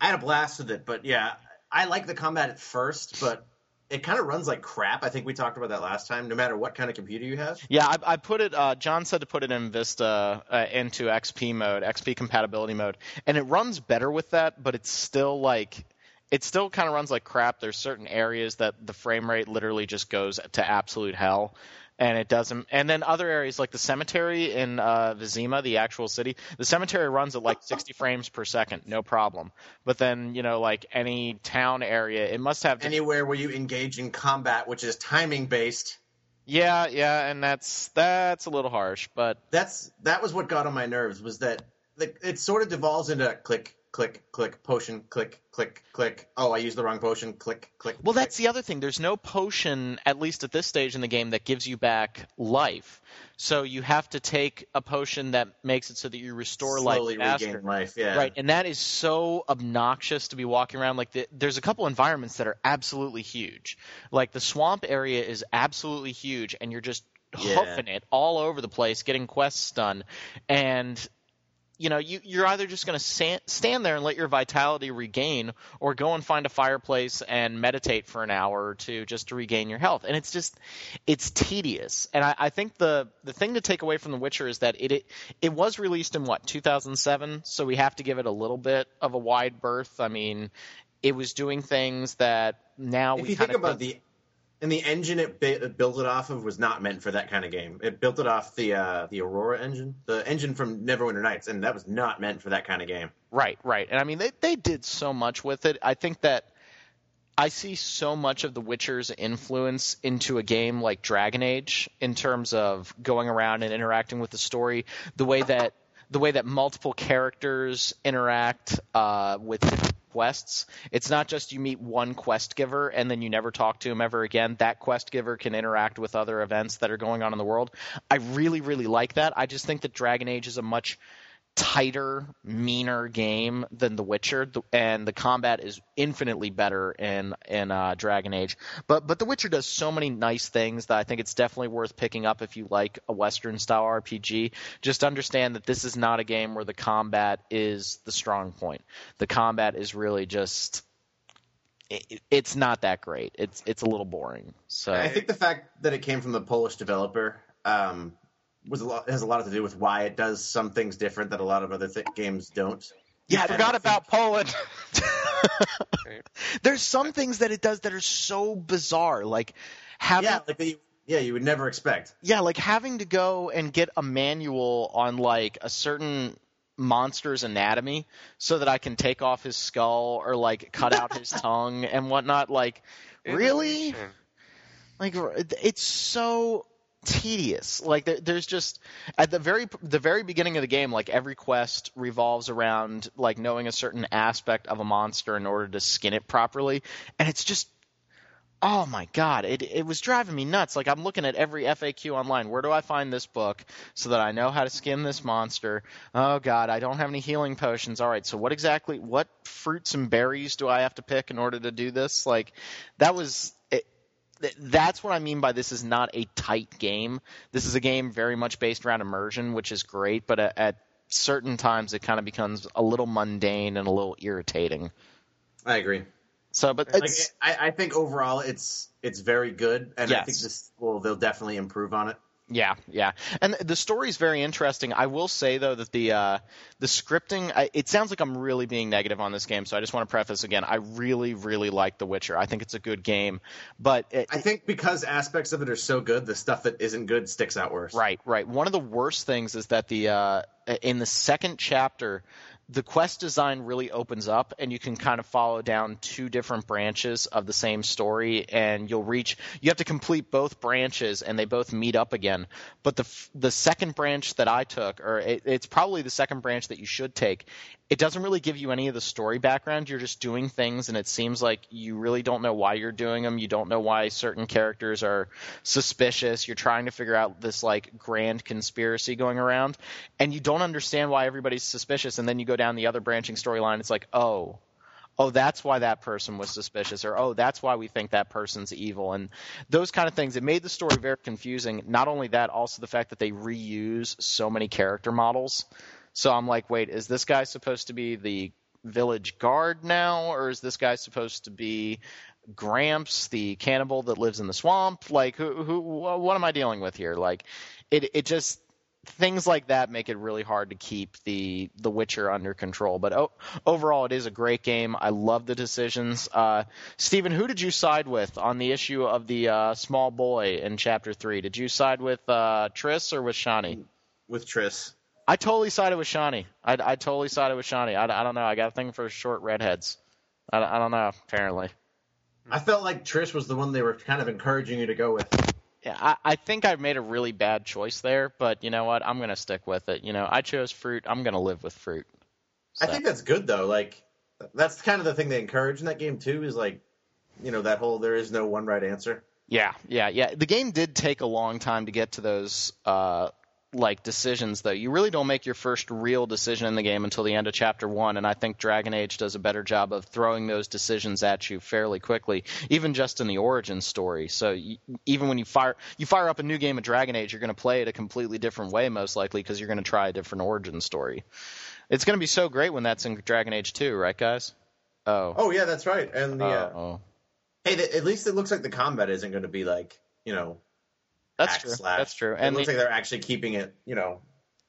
I had a blast with it. But yeah, I like the combat at first, but it kind of runs like crap. I think we talked about that last time. No matter what kind of computer you have, yeah I, I put it uh, john said to put it in vista uh, into xp mode xp compatibility mode and it runs better with that but it's still like it still kind of runs like crap. There's certain areas that the frame rate literally just goes to absolute hell, and it doesn't. And then other areas like the cemetery in uh, Vizima, the actual city, the cemetery runs at like 60 frames per second, no problem. But then you know, like any town area, it must have. anywhere where you engage in combat, which is timing based. yeah, yeah, and that's that's a little harsh, but That's that was what got on my nerves. Was that the, it sort of devolves into a click, click, click, potion, click, click, click. Oh, I used the wrong potion. Click, click. Well, that's the other thing. There's no potion, at least at this stage in the game, that gives you back life. So you have to take a potion that makes it so that you restore slowly life faster. regain life. Yeah, Right, and that is so obnoxious to be walking around. Like, the, there's a couple environments that are absolutely huge. Like the swamp area is absolutely huge, and you're just Yeah. hoofing it all over the place, getting quests done, and you know, you, you're either just going to stand, there and let your vitality regain, or go and find a fireplace and meditate for an hour or two just to regain your health. And it's just, it's tedious. And I, I think the the thing to take away from The Witcher is that it, it it was released in what 2007, so we have to give it a little bit of a wide berth. I mean, it was doing things that now If we you kind think of about the and the engine it, built it off of was not meant for that kind of game. It built it off the uh, the Aurora engine, the engine from Neverwinter Nights, and that was not meant for that kind of game. Right, right. And I mean, they they did so much with it. I think that I see so much of The Witcher's influence into a game like Dragon Age in terms of going around and interacting with the story, the way that the way that multiple characters interact uh, with quests. It's not just you meet one quest giver and then you never talk to him ever again. That quest giver can interact with other events that are going on in the world. I really, really like that. I just think that Dragon Age is a much tighter, meaner game than The Witcher, and the combat is infinitely better in in uh, Dragon Age. But but The Witcher does so many nice things that I think it's definitely worth picking up if you like a Western style RPG. Just understand that this is not a game where the combat is the strong point. The combat is really just. It, it's not that great. It's it's a little boring. So I think the fact that it came from the Polish developer um, was a lot has a lot to do with why it does some things different that a lot of other th- games don't. yeah, I forgot think- about Poland. There's some things that it does that are so bizarre, like having Yeah, like the, yeah, you would never expect. yeah, like having to go and get a manual on like a certain monster's anatomy so that I can take off his skull or like cut out his tongue and whatnot. Like, really? Like, it's so tedious. Like, there, there's just at the very the very beginning of the game, like every quest revolves around like knowing a certain aspect of a monster in order to skin it properly, and it's just Oh my god, it it was driving me nuts. Like I'm looking at every FAQ online. Where do I find this book so that I know how to skin this monster? Oh god, I don't have any healing potions. All right, so what exactly what fruits and berries do I have to pick in order to do this? Like that was that's what I mean by this is not a tight game. This is a game very much based around immersion, which is great, but at, at certain times it kind of becomes a little mundane and a little irritating. I agree. So, but Like, I, I think overall it's it's very good, and I think Yes. this will they'll definitely improve on it. Yeah, yeah, and the story is very interesting. I will say though that the uh, the scripting. I, it sounds like I'm really being negative on this game, so I just want to preface again. I really, really like The Witcher. I think it's a good game, but it, I think because aspects of it are so good, the stuff that isn't good sticks out worse. right, right. One of the worst things is that the uh, in the second chapter. The quest design really opens up, and you can kind of follow down two different branches of the same story, and you'll reach. You have to complete both branches, and they both meet up again. But the the second branch that I took, or it, it's probably the second branch that you should take, it doesn't really give you any of the story background. You're just doing things, and it seems like you really don't know why you're doing them. You don't know why certain characters are suspicious. You're trying to figure out this like grand conspiracy going around, and you don't understand why everybody's suspicious. And then you go down the other branching storyline. It's like, oh, oh, that's why that person was suspicious, or oh, that's why we think that person's evil, and those kind of things. It made the story very confusing. Not only that, also the fact that they reuse so many character models. So I'm like, wait, is this guy supposed to be the village guard now, or is this guy supposed to be Gramps, the cannibal that lives in the swamp? Like, who, who, what am I dealing with here? Like, it, it just things like that make it really hard to keep the the Witcher under control. But overall, it is a great game. I love the decisions. Uh, Stephen, who did you side with on the issue of the uh, small boy in Chapter Three? Did you side with uh, Triss or with Shani? With Triss. I totally sided with Shani. I, I totally sided with Shani. I, I don't know. I got a thing for short redheads. I, I don't know. Apparently. I felt like Triss was the one they were kind of encouraging you to go with. Yeah, I, I think I've made a really bad choice there, but you know what? I'm gonna stick with it. You know, I chose fruit. I'm gonna live with fruit. I think that's good though. Like that's kind of the thing they encourage in that game too. Is like, you know, that whole there is no one right answer. Yeah, yeah, yeah. The game did take a long time to get to those uh like decisions though. You really don't make your first real decision in the game until the end of chapter 1 and I think Dragon Age does a better job of throwing those decisions at you fairly quickly, even just in the origin story. So you, even when you fire you fire up a new game of Dragon Age, you're going to play it a completely different way most likely because you're going to try a different origin story. It's going to be so great when that's in Dragon Age 2, right guys? Oh. Oh yeah, that's right. And the uh, oh. hey, the, at least it looks like the combat isn't going to be like you know That's true. slash. That's true. And It looks the, like they're actually keeping it, you know,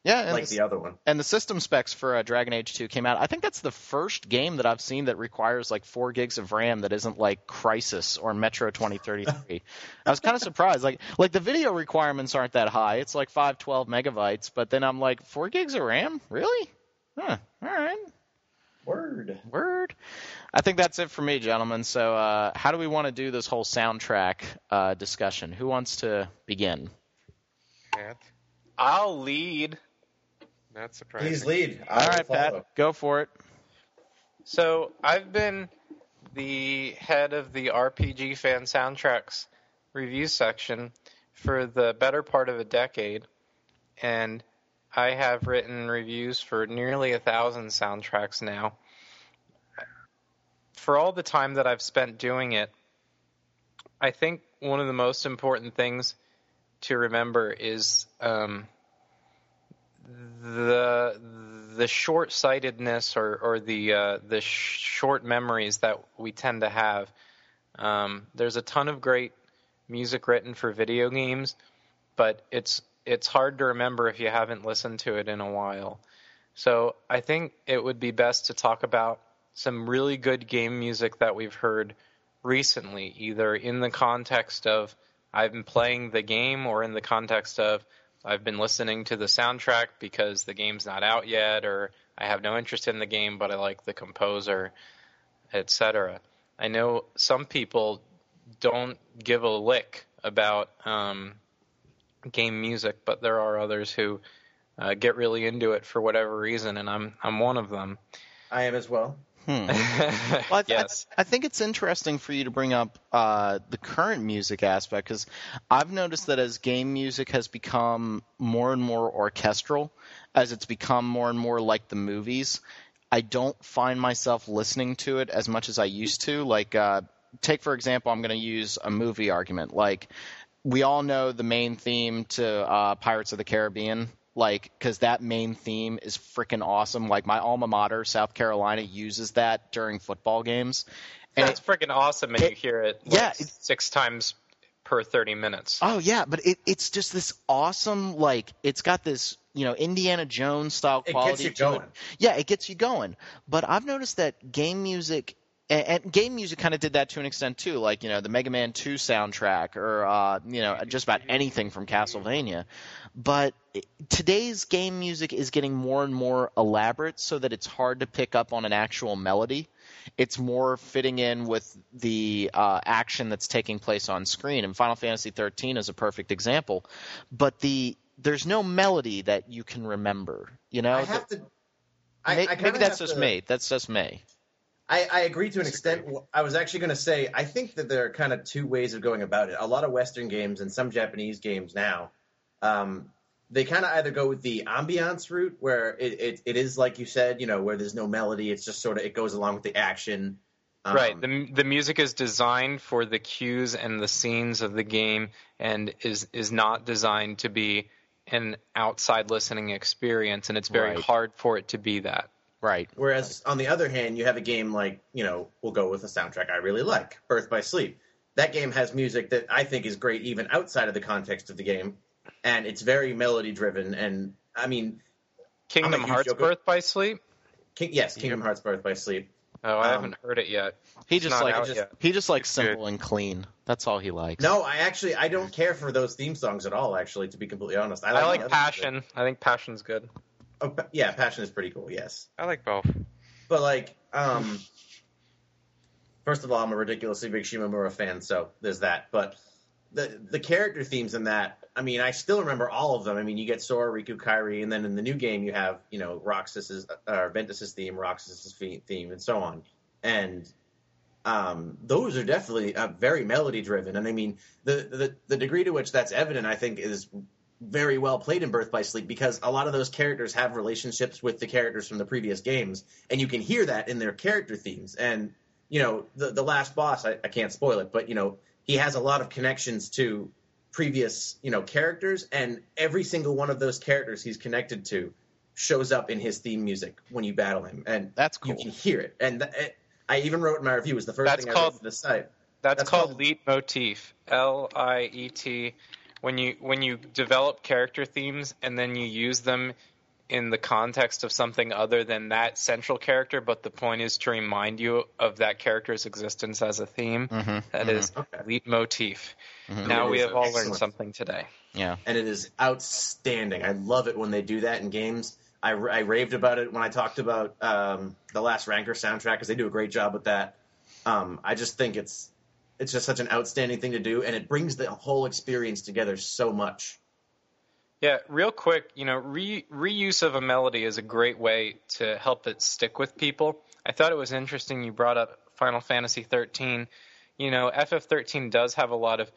yeah, and like the- the other one. and the system specs for uh, Dragon Age 2 came out. I think that's the first game that I've seen that requires like four gigs of RAM that isn't like Crysis or Metro 2033. I was kind of surprised. Like, like the video requirements aren't that high. It's like 512 megabytes, but then I'm like, four gigs of RAM, really? Huh. All right. Word. Word. I think that's it for me, gentlemen. So, uh, how do we want to do this whole soundtrack uh, discussion? Who wants to begin? Matt, I'll lead. not surprising. Please lead. I All will right, follow. Pat, go for it. So I've been the head of the RPG fan soundtracks review section for the better part of a decade, and I have written reviews for nearly a thousand soundtracks now. For all the time that I've spent doing it, I think one of the most important things to remember is um, the the short sightedness or or the uh, the short memories that we tend to have. Um, there's a ton of great music written for video games, but it's it's hard to remember if you haven't listened to it in a while. So I think it would be best to talk about some really good game music that we've heard recently, either in the context of I've been playing the game or in the context of I've been listening to the soundtrack because the game's not out yet or I have no interest in the game but I like the composer, etc. I know some people don't give a lick about um, game music, but there are others who uh, get really into it for whatever reason, and I'm I'm one of them. I am as well. Hmm. Well, I, th- yes. I, I think it's interesting for you to bring up uh, the current music aspect because I've noticed that as game music has become more and more orchestral, as it's become more and more like the movies, I don't find myself listening to it as much as I used to. Like, uh, take for example, I'm going to use a movie argument. Like, we all know the main theme to uh, Pirates of the Caribbean, like because that main theme is freaking awesome. Like my alma mater, South Carolina, uses that during football games. And That's freaking awesome, and it- you hear it, like, yeah, it- six times per 30 minutes. Oh yeah, but it, it's just this awesome like it's got this you know Indiana Jones style quality It quality gets you going. it. Yeah, it gets you going. But I've noticed that game music and, and game music kind of did that to an extent too, like you know the Mega Man 2 soundtrack or uh, you know just about anything from Castlevania. But today's game music is getting more and more elaborate, so that it's hard to pick up on an actual melody. It's more fitting in with the uh, action that's taking place on screen, and Final Fantasy 13 is a perfect example. But the there's no melody that you can remember. You know, I have to. I, I maybe that's just to- me. That's just me. I, I agree to an extent. I was actually going to say I think that there are kind of two ways of going about it. A lot of Western games and some Japanese games now, um, they kind of either go with the ambiance route, where it, it, it is like you said, you know, where there's no melody. It's just sort of it goes along with the action. Um, right. The the music is designed for the cues and the scenes of the game, and is is not designed to be an outside listening experience, and it's very Right. hard for it to be that. Right. Whereas on the other hand, you have a game like, you know, we'll go with a soundtrack I really like, Birth by Sleep. That game has music that I think is great even outside of the context of the game, and it's very melody driven. And I mean, Kingdom Hearts Yoko- Birth by Sleep. King, yes, Kingdom Hearts Birth by Sleep. Oh, I Um, haven't heard it yet. He just like just- yet. he just likes It's good. simple and clean. That's all he likes. No, I actually I don't care for those theme songs at all. Actually, to be completely honest, I like, I like other Passion. I think Passion's good. Oh, yeah, Passion is pretty cool. Yes, I like both. but like, um, first of all, I'm a ridiculously big Shimomura fan, so there's that. But the the character themes in that, I mean, I still remember all of them. I mean, you get Sora, Riku, Kairi, and then in the new game you have you know Roxas's uh, Ventus's theme, Roxas's theme, and so on. And um, those are definitely uh, very melody driven. And I mean, the, the the degree to which that's evident, I think, is very well played in Birth by Sleep because a lot of those characters have relationships with the characters from the previous games, and you can hear that in their character themes. And you know, the the last boss, I, I can't spoil it, but you know, he has a lot of connections to previous you know characters, and every single one of those characters he's connected to shows up in his theme music when you battle him, and That's you can hear it. And th- it, I even wrote in my review, it was the first That's thing I called- wrote for the site. That's, That's called called- leitmotif. L I E T. When you when you develop character themes and then you use them in the context of something other than that central character, but the point is to remind you of that character's existence as a theme. Mhm, That mhm. is Okay. leitmotif. Mhm. Now we have all excellent. learned something today. Yeah. and it is outstanding. I love it when they do that in games. I, I raved about it when I talked about um, the last Ranker soundtrack because they do a great job with that. Um, I just think it's it's just such an outstanding thing to do, and it brings the whole experience together so much. Yeah, real quick, you know, re- reuse of a melody is a great way to help it stick with people. I thought it was interesting you brought up Final Fantasy 13. You know, FF13 does have a lot of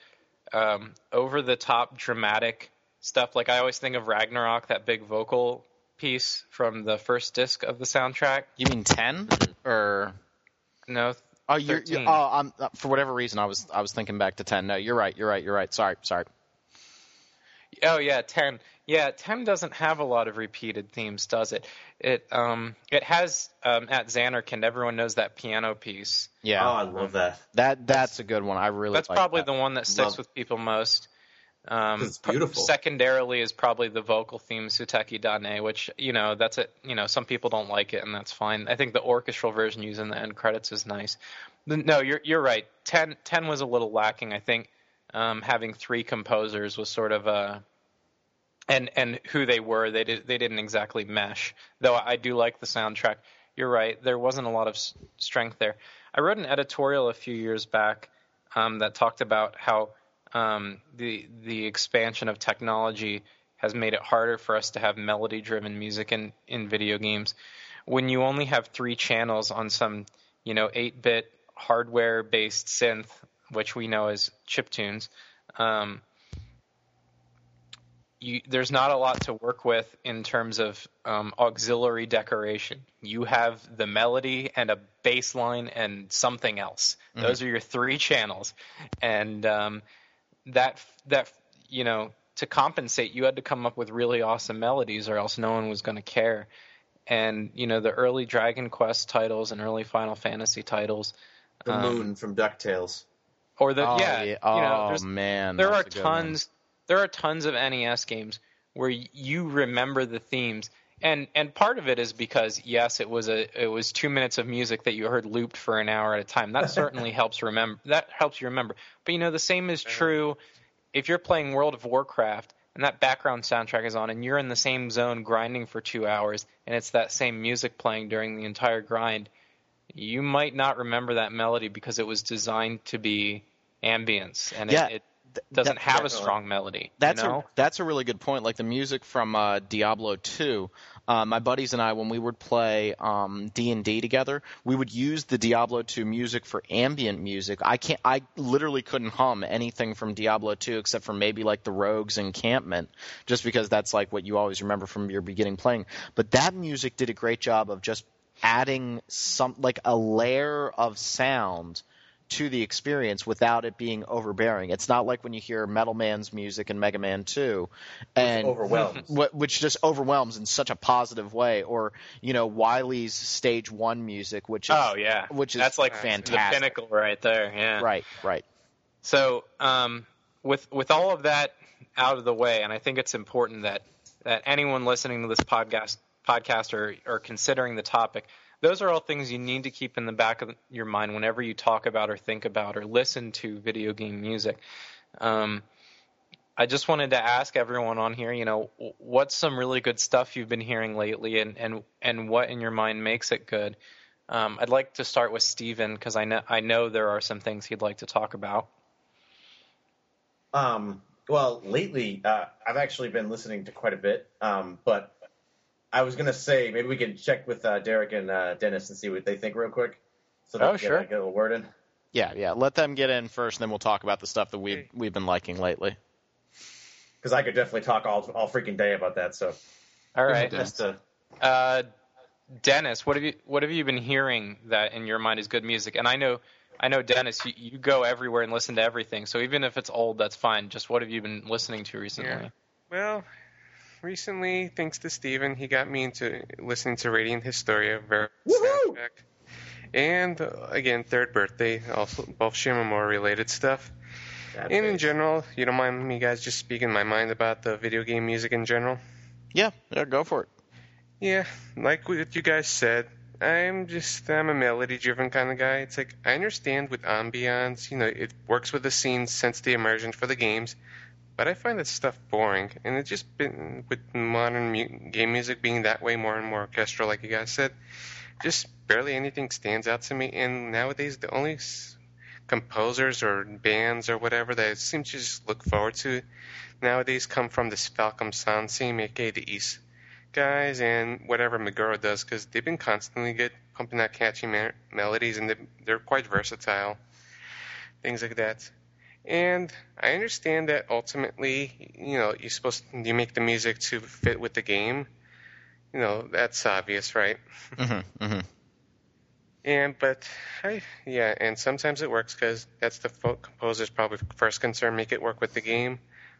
um, over the top dramatic stuff. Like I always think of Ragnarok, that big vocal piece from the first disc of the soundtrack. You mean ten or? No, Oh, you're, you 13. oh, I'm, uh, for whatever reason, I was I was thinking back to ten. No, you're right. You're right. You're right. Sorry. Sorry. Oh yeah, ten. Yeah, ten doesn't have a lot of repeated themes, does it? It um it has um at Zanarkand, everyone knows that piano piece. Yeah. Oh, I love that. that that's a good one. I really. That's like probably that. the one that sticks Love- with people most. Um, It's beautiful. Secondarily is probably the vocal theme Suteki da Ne, which you know that's it. You know some people don't like it, and that's fine. I think the orchestral version used in the end credits is nice. No, you're you're right. 10, 10 was a little lacking. I think um, having three composers was sort of a and and who they were they did they didn't exactly mesh. Though I do like the soundtrack. You're right. There wasn't a lot of s- strength there. I wrote an editorial a few years back um, that talked about how um, the the expansion of technology has made it harder for us to have melody driven music in, in video games. When you only have three channels on some, you know, eight bit hardware based synth, which we know as chiptunes, um, you, there's not a lot to work with in terms of um, auxiliary decoration. You have the melody and a bass line and something else. Those are your three channels, and um, that that you know to compensate, you had to come up with really awesome melodies, or else no one was going to care. And you know the early Dragon Quest titles and early Final Fantasy titles. The Um, moon from Ducktales. or the oh, yeah, yeah. you Oh know, there's man, there are that's one. tons there are tons of NES games where you remember the themes and and part of it is because yes it was a it was 2 minutes of music that you heard looped for an hour at a time. That certainly helps remember that helps you remember. But you know the same is true if you're playing World of Warcraft and that background soundtrack is on and you're in the same zone grinding for 2 hours and it's that same music playing during the entire grind you might not remember that melody because it was designed to be ambience and Yeah, it, it doesn't that- have a strong melody. That's you know? a that's a really good point. Like the music from uh, Diablo 2, uh, my buddies and I, when we would play um, D and D together, we would use the Diablo 2 music for ambient music. I can't, I literally couldn't hum anything from Diablo 2 except for maybe like the Rogue's encampment, just because that's like what you always remember from your beginning playing. But that music did a great job of just adding some like a layer of sound to the experience without it being overbearing. It's not like when you hear Metal Man's music in Mega Man 2 and overwhelmed. which just overwhelms in such a positive way or you know Wily's stage 1 music which is Oh yeah, which is that's like fantastic. the pinnacle right there. Yeah. Right, right. So um, with with all of that out of the way, and I think it's important that that anyone listening to this podcast podcast or, or considering the topic, those are all things you need to keep in the back of your mind whenever you talk about or think about or listen to video game music. Um, I just wanted to ask everyone on here, you know, what's some really good stuff you've been hearing lately, and and and what in your mind makes it good. Um, I'd like to start with Steven because I know I know there are some things he'd like to talk about. Um, well, lately, uh, I've actually been listening to quite a bit. Um, but I was gonna say maybe we can check with uh, Derek and uh, Dennis and see what they think real quick. So they Oh, can sure. Get, a- get a little word in. Yeah, yeah. Let them get in first and then we'll talk about the stuff that we've we've been liking lately. Because I could definitely talk all all freaking day about that. So All right, Dennis. just to uh, Dennis, what have you what have you been hearing that in your mind is good music? And I know I know Dennis, you, you go everywhere and listen to everything. So even if it's old, that's fine. Just what have you been listening to recently? Yeah. Well, recently, thanks to Steven, he got me into listening to Radiant Historia, very soundtrack. And uh, again, third birthday, also both Shimomura related stuff. And in general, you don't mind me guys just speaking my mind about the video game music in general? Yeah, yeah, go for it. Yeah, like what you guys said, I'm just I'm a melody driven kind of guy. It's like I understand with ambiance, you know, it works with the scenes since the immersion for the games, but I find that stuff boring, and it's just been with modern mu- game music being that way, more and more orchestral, like you guys said, just barely anything stands out to me. And nowadays, the only s- composers or bands or whatever that I seem to just look forward to nowadays come from this Falcom Sound Team, aka the Ys guys and whatever Meguro does because they've been constantly good pumping out catchy me- melodies and they're quite versatile. Things like that. And I understand that ultimately, you know, you're supposed you make the music to fit with the game. You know, that's obvious, right? Mm-hmm, mm-hmm. And but I yeah, and sometimes it works because that's the composer's probably first concern, make it work with the game.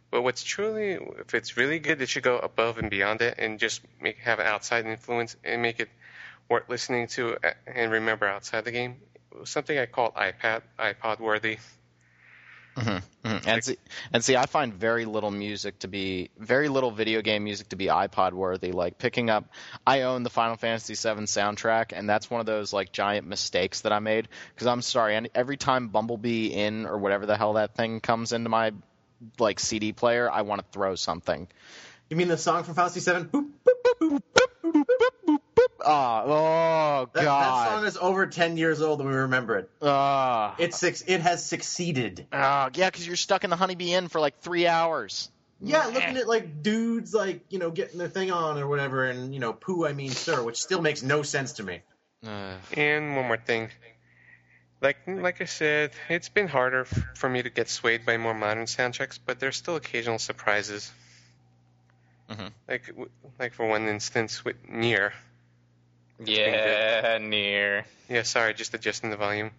But what's truly, if it's really good, it should go above and beyond it, and just make have an outside influence and make it worth listening to uh, and remember outside the game. Something I call iPad iPod worthy. Mm-hmm, mm-hmm. And see, and see, I find very little music to be very little video game music to be iPod worthy. Like picking up, I own the Final Fantasy VII soundtrack, and that's one of those like giant mistakes that I made. Because I'm sorry, and every time Bumblebee in or whatever the hell that thing comes into my like CD player, I want to throw something. You mean the song from Final Fantasy Seven? Boop. Ah, oh That, that song is over ten years old, and we remember it. ah, It's six. It has succeeded. ah, yeah, because you're stuck in the Honeybee Inn for like three hours. Yeah, looking at like dudes like you know getting their thing on or whatever, and you know poo I mean sir, which still makes no sense to me. Uh, And one more thing. Like like I said, it's been harder f- for me to get swayed by more modern soundtracks, but there's still occasional surprises. Mhm. Like w- like for one instance with Nier. Yeah, Nier. Yeah, sorry, just adjusting the volume.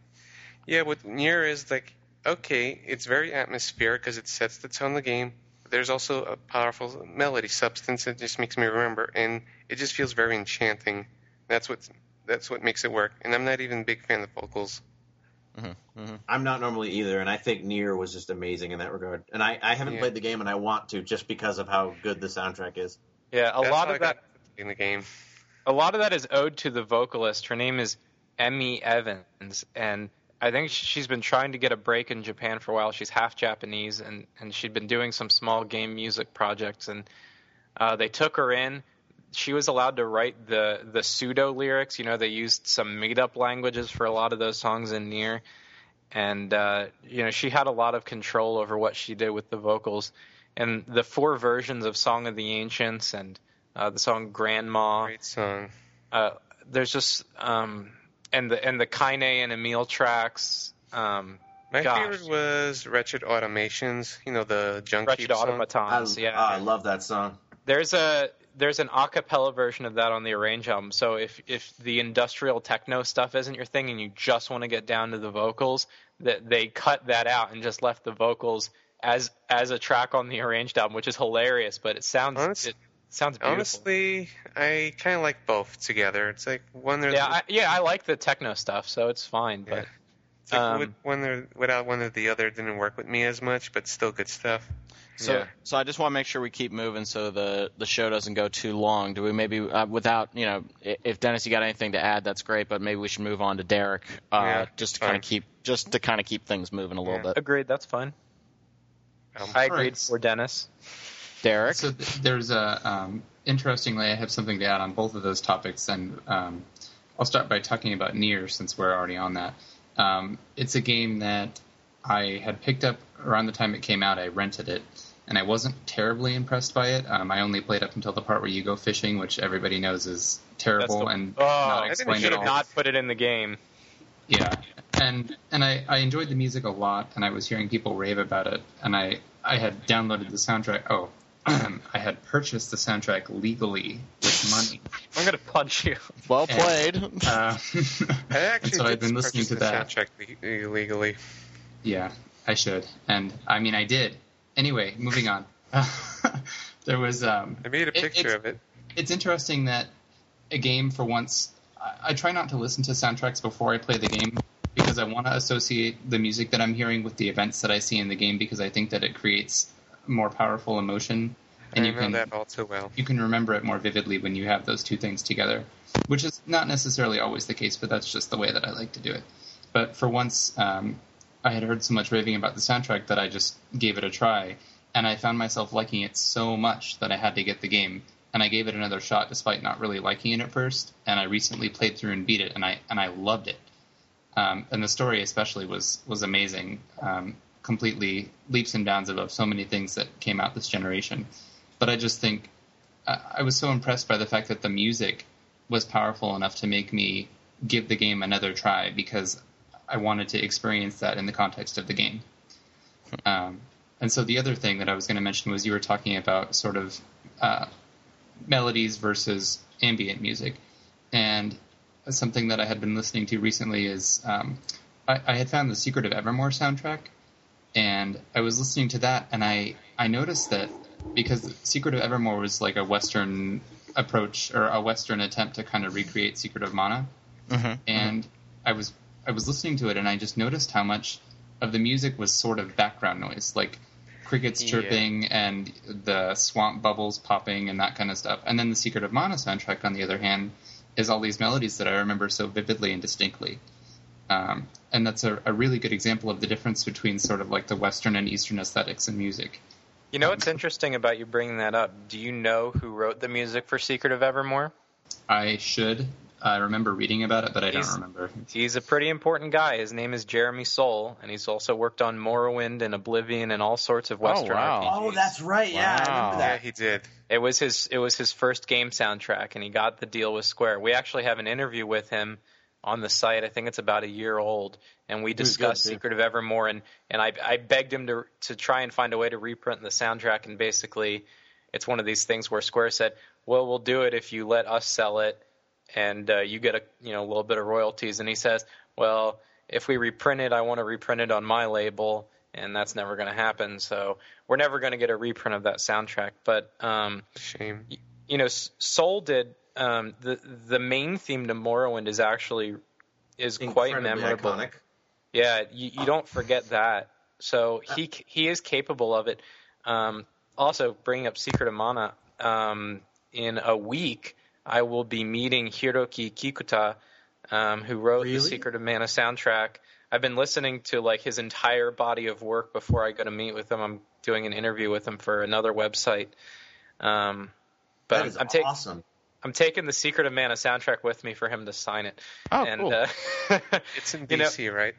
Yeah, what Nier is like okay, it's very atmospheric because it sets the tone of the game. There's also a powerful melody substance that just makes me remember, and it just feels very enchanting. That's what that's what makes it work. And I'm not even a big fan of vocals. Mm-hmm. I'm not normally either, and I think Nier was just amazing in that regard. And I, I haven't Yeah. played the game, and I want to just because of how good the soundtrack is. Yeah, a That's lot how I of that in the game. A lot of that is owed to the vocalist. Her name is Emi Evans, and I think she's been trying to get a break in Japan for a while. She's half Japanese, and and she'd been doing some small game music projects, and uh, they took her in. She was allowed to write the the pseudo lyrics. You know, they used some made up languages for a lot of those songs in Nier, and uh, you know she had a lot of control over what she did with the vocals. And the four versions of Song of the Ancients and uh, the song Grandma Great song. uh, there's just um, and the and the Kaine and Emil tracks. Um, My Gosh. favorite was Wretched Automations. You know the junk Wretched Heap song. I, Automatons. yeah, I love that song. there's a there's an a cappella version of that on the Arrange album. So if if the industrial techno stuff isn't your thing and you just want to get down to the vocals, that they cut that out and just left the vocals as as a track on the Arranged album, which is hilarious. But it sounds Honest- it sounds beautiful. Honestly, I kind of like both together. It's like one there's yeah, I, yeah, I like the techno stuff, so it's fine. Yeah. But it's like um, with one or without one or the other didn't work with me as much, but still good stuff. So, Yeah. so I just want to make sure we keep moving so the the show doesn't go too long. Do we maybe uh, without you know if Dennis you got anything to add that's great, but maybe we should move on to Derek uh, Yeah, just to kind of keep just to kind of keep things moving a little Yeah. bit. agreed, that's fine. Um, I agreed Alright. for Dennis. Derek, So th- there's a um, interestingly, I have something to add on both of those topics, and um, I'll start by talking about Nier since we're already on that. Um, it's a game that I had picked up around the time it came out. I rented it, and I wasn't terribly impressed by it. Um, I only played up until the part where you go fishing, which everybody knows is terrible the- and Oh, not I think explained they at should all. have not put it in the game. Yeah, and and I, I enjoyed the music a lot, and I was hearing people rave about it, and I I had downloaded the soundtrack. Oh, I had purchased the soundtrack legally with money. I'm gonna punch you. well and- played. Uh, I actually so did I've been listening to the that. soundtrack le- illegally. Yeah, I should, and I mean I did. Anyway, moving on. there was um, I made a picture it's- of it. it's interesting that a game for once I, I try not to listen to soundtracks before I play the game because I want to associate the music that I'm hearing with the events that I see in the game because I think that it creates more powerful emotion and I you can that all too well. you can remember it more vividly when you have those two things together, which is not necessarily always the case, but that's just the way that I like to do it. But for once, um, I had heard so much raving about the soundtrack that I just gave it a try, and I found myself liking it so much that I had to get the game. And I gave it another shot despite not really liking it at first. And I recently played through and beat it, and I and I loved it. Um, and the story especially was was amazing, um, completely leaps and bounds above so many things that came out this generation. But I just think I was so impressed by the fact that the music was powerful enough to make me give the game another try because I wanted to experience that in the context of the game. Um, and so the other thing that I was going to mention was you were talking about sort of uh, melodies versus ambient music, and something that I had been listening to recently is um, I, I had found the Secret of Evermore soundtrack, and I was listening to that, and I I noticed that because Secret of Evermore was like a Western approach or a Western attempt to kind of recreate Secret of Mana, Mhm. and I was I was listening to it, and I just noticed how much of the music was sort of background noise, like crickets Yeah. chirping and the swamp bubbles popping and that kind of stuff. And then the Secret of Mana soundtrack, on the other hand, is all these melodies that I remember so vividly and distinctly. Um, and that's a, a really good example of the difference between sort of like the Western and Eastern aesthetics in music. You know what's interesting about you bringing that up? Do you know who wrote the music for Secret of Evermore? I should. I remember reading about it, but I don't remember. He's a pretty important guy. His name is Jeremy Soule, and he's also worked on Morrowind and Oblivion and all sorts of Western wow. RPGs. Oh, that's right. Yeah, I Wow. remember Yeah, he did. It was his it was his first game soundtrack, and he got the deal with Square. We actually have an interview with him on the site. I think it's about a year old, and we good, discussed. Secret of Evermore, and and I I begged him to to try and find a way to reprint the soundtrack, and basically, it's one of these things where Square said, "Well, we'll do it if you let us sell it, and uh, you get a you know a little bit of royalties." And he says, "Well, if we reprint it, I want to reprint it on my label." And that's never going to happen. So we're never going to get a reprint of that soundtrack. But um, Shame. you know, S- Soule did um, the the main theme to Morrowind is actually is quite memorable. iconic. Yeah, you, you don't forget that. So he he is capable of it. Um, also, bringing up Secret of Mana, um, in a week I will be meeting Hiroki Kikuta, um, who wrote the Secret of Mana soundtrack. I've been listening to like his entire body of work before I go to meet with him. I'm doing an interview with him for another website. Um, but That I'm, is I'm, ta- awesome. I'm taking the Secret of Mana soundtrack with me for him to sign it. Oh, and cool. uh, It's in You know- DC, right?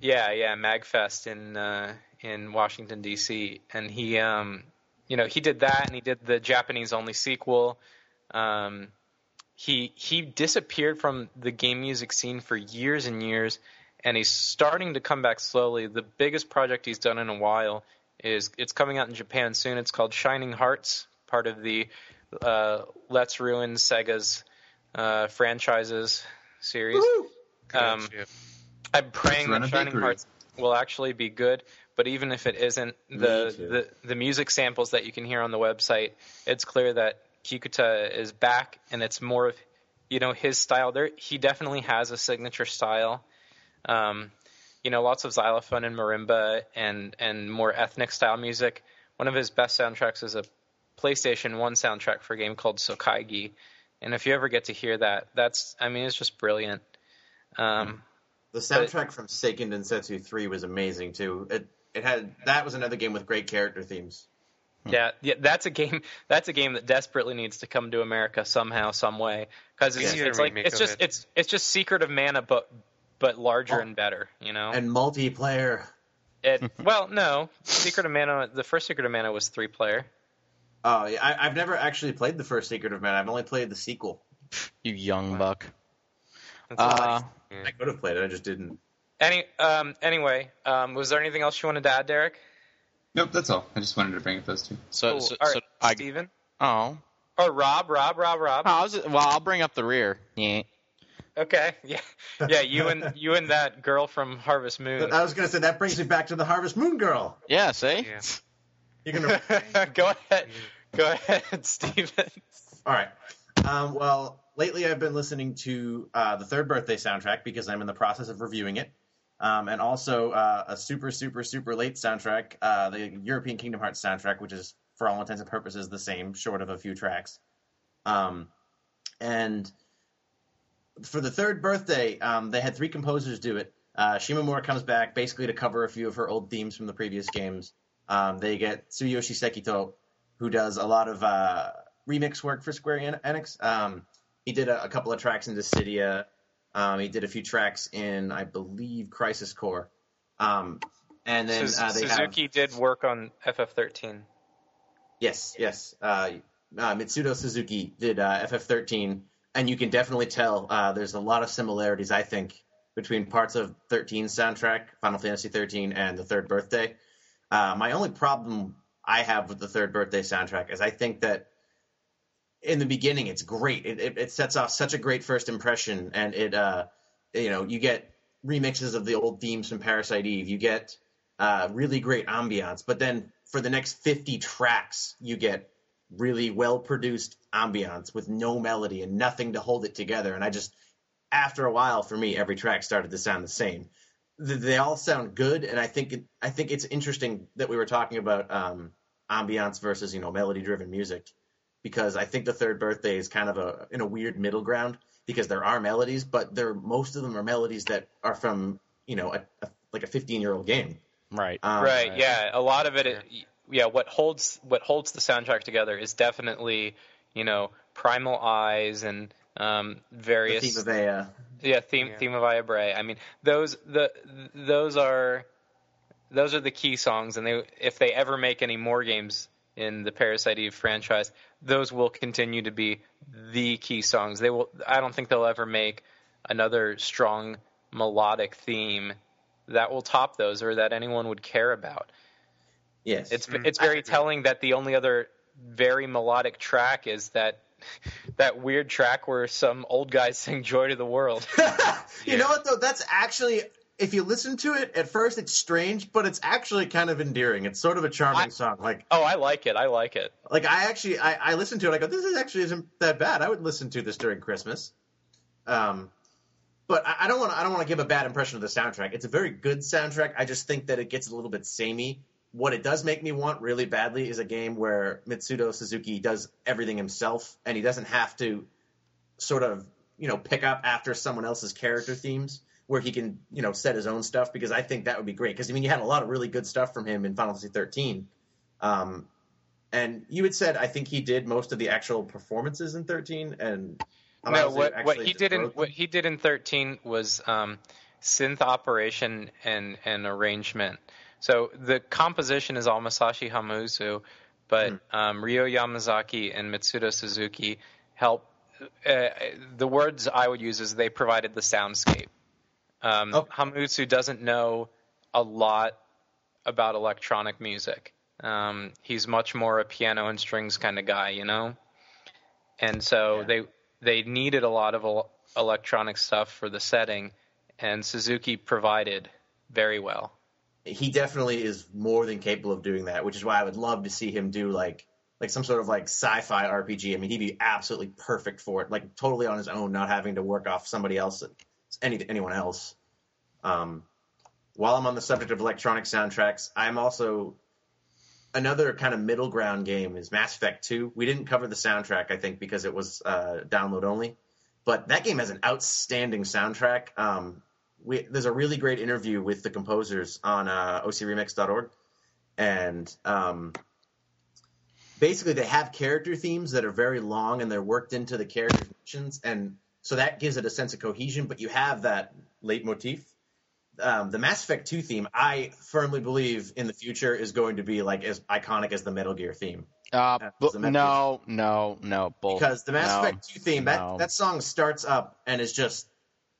yeah, yeah, Magfest in uh, in Washington D.C. and he, um, you know, he did that, and he did the Japanese only sequel. Um, he he disappeared from the game music scene for years and years, and he's starting to come back slowly. The biggest project he's done in a while is it's coming out in Japan soon. It's called Shining Hearts, part of the uh, Let's Ruin Sega's uh, franchises series. Um, I'm praying that a Shining. Hearts will actually be good. But even if it isn't, the, the the music samples that you can hear on the website, it's clear that Kikuta is back, and it's more of you know his style. There, he definitely has a signature style. Um, you know, lots of xylophone and marimba and and more ethnic style music. One of his best soundtracks is a PlayStation One soundtrack for a game called Soukaigi, and if you ever get to hear that, that's I mean it's just brilliant. Um, The soundtrack from Seiken Densetsu 3 was amazing too. It it had that was another game with great character themes. Yeah, yeah, that's a game. That's a game that desperately needs to come to America somehow, some way, because it's, We need a it's like it's just it. it's it's just Secret of Mana, but but larger Oh. and better. You know. And multiplayer. it, well, no, Secret of Mana. The first Secret of Mana was three player. Oh, yeah, I, I've never actually played the first Secret of Mana. I've only played the sequel. You young buck. That's Uh, I could have played it, I just didn't. Any um anyway, um, was there anything else you wanted to add, Derek? Nope, that's all. I just wanted to bring up those two. so, Cool. so, All right, so I, Steven? oh, or Rob, Rob, Rob, Rob. Oh, I was, well, I'll bring up the rear. Yeah. Okay, yeah, yeah. You and you and that girl from Harvest Moon. I was gonna say that brings me back to the Harvest Moon girl. Yeah. See. Yeah. You're gonna Go ahead, go ahead, Steven. All right. Um, well, lately I've been listening to uh, the third birthday soundtrack because I'm in the process of reviewing it, um, and also uh, a super, super, super late soundtrack, uh, the European Kingdom Hearts soundtrack, which is for all intents and purposes the same, short of a few tracks. Um, and for the third birthday, um, they had three composers do it. Uh, Shimomura comes back basically to cover a few of her old themes from the previous games. Um, they get Tsuyoshi Sekito, who does a lot of uh, remix work for Square En- Enix. Um, he did a, a couple of tracks in Dissidia. Um, he did a few tracks in, I believe, Crisis Core. Um, and then Suz- uh, they have Suzuki did work on FF13. Yes, yes. Uh, uh, Mitsuto Suzuki did uh, FF13, and you can definitely tell uh, there's a lot of similarities, I think, between parts of 13 soundtrack, Final Fantasy 13, and the Third Birthday. Uh, my only problem I have with the Third Birthday soundtrack is I think that in the beginning it's great. It, it, it sets off such a great first impression, and it, uh, you know, you get remixes of the old themes from Parasite Eve. You get uh, really great ambiance, but then for the next 50 tracks, you get really well produced ambiance with no melody and nothing to hold it together. And I just, after a while, for me, every track started to sound the same. Th- They all sound good, and I think it, I think it's interesting that we were talking about um, ambiance versus you know melody driven music because I think the third birthday is kind of a in a weird middle ground because there are melodies, but there most of them are melodies that are from you know a, a, like a 15 year old game. Right. Um, right. Yeah. A lot of it. Yeah. What holds what holds the soundtrack together is definitely you know Primal Eyes and um, The various theme of a uh, yeah theme Yeah. theme of Aya Brea. I mean those the those are those are the key songs, and they if they ever make any more games in the Parasite Eve franchise, those will continue to be the key songs. They will. I don't think they'll ever make another strong melodic theme that will top those or that anyone would care about. yes, It's Mm, it's very telling that the only other very melodic track is that that weird track where some old guys sing "Joy to the World." you know what though? That's actually if you listen to it at first, it's strange, but it's actually kind of endearing. It's sort of a charming I- song. Like oh, I like it. I like it. like I actually I, I listened to it. I go, this is actually isn't that bad. I would listen to this during Christmas. Um, but I, I don't want to. I don't want to give a bad impression of the soundtrack. It's a very good soundtrack. I just think that it gets a little bit samey. What it does make me want really badly is a game where Mitsuto Suzuki does everything himself, and he doesn't have to sort of you know pick up after someone else's character themes where he can you know set his own stuff because I think that would be great. Because I mean you had a lot of really good stuff from him in Final Fantasy 13 um, and you had said I think he did most of the actual performances in 13 and No, what what he did in what he did in 13 was um, synth operation and and arrangement. So the composition is all Masashi Hamauzu, but Hmm. um, Ryo Yamazaki and Mitsuto Suzuki help. Uh, the words I would use is they provided the soundscape. Um, Oh. Hamauzu doesn't know a lot about electronic music. Um, he's much more a piano and strings kind of guy, you know. And so Yeah. they they needed a lot of electronic stuff for the setting, and Suzuki provided very well. He definitely is more than capable of doing that, which is why I would love to see him do like like some sort of like sci-fi RPG. I mean, he'd be absolutely perfect for it, like totally on his own, not having to work off somebody else, any anyone else. Um, while I'm on the subject of electronic soundtracks, I'm also another kind of middle ground game is Mass Effect 2. We didn't cover the soundtrack, I think, because it was uh, download only, but that game has an outstanding soundtrack. Um, we, there's a really great interview with the composers on uh, ocremix.org, and um, basically they have character themes that are very long and they're worked into the character missions, and so that gives it a sense of cohesion. But you have that leitmotif. Um, the Mass Effect 2 theme, I firmly believe in the future is going to be like as iconic as the Metal Gear theme. Uh, bu- the Metal no, no, no, bull. because the Mass no, Effect 2 theme, that, no. that song starts up and is just,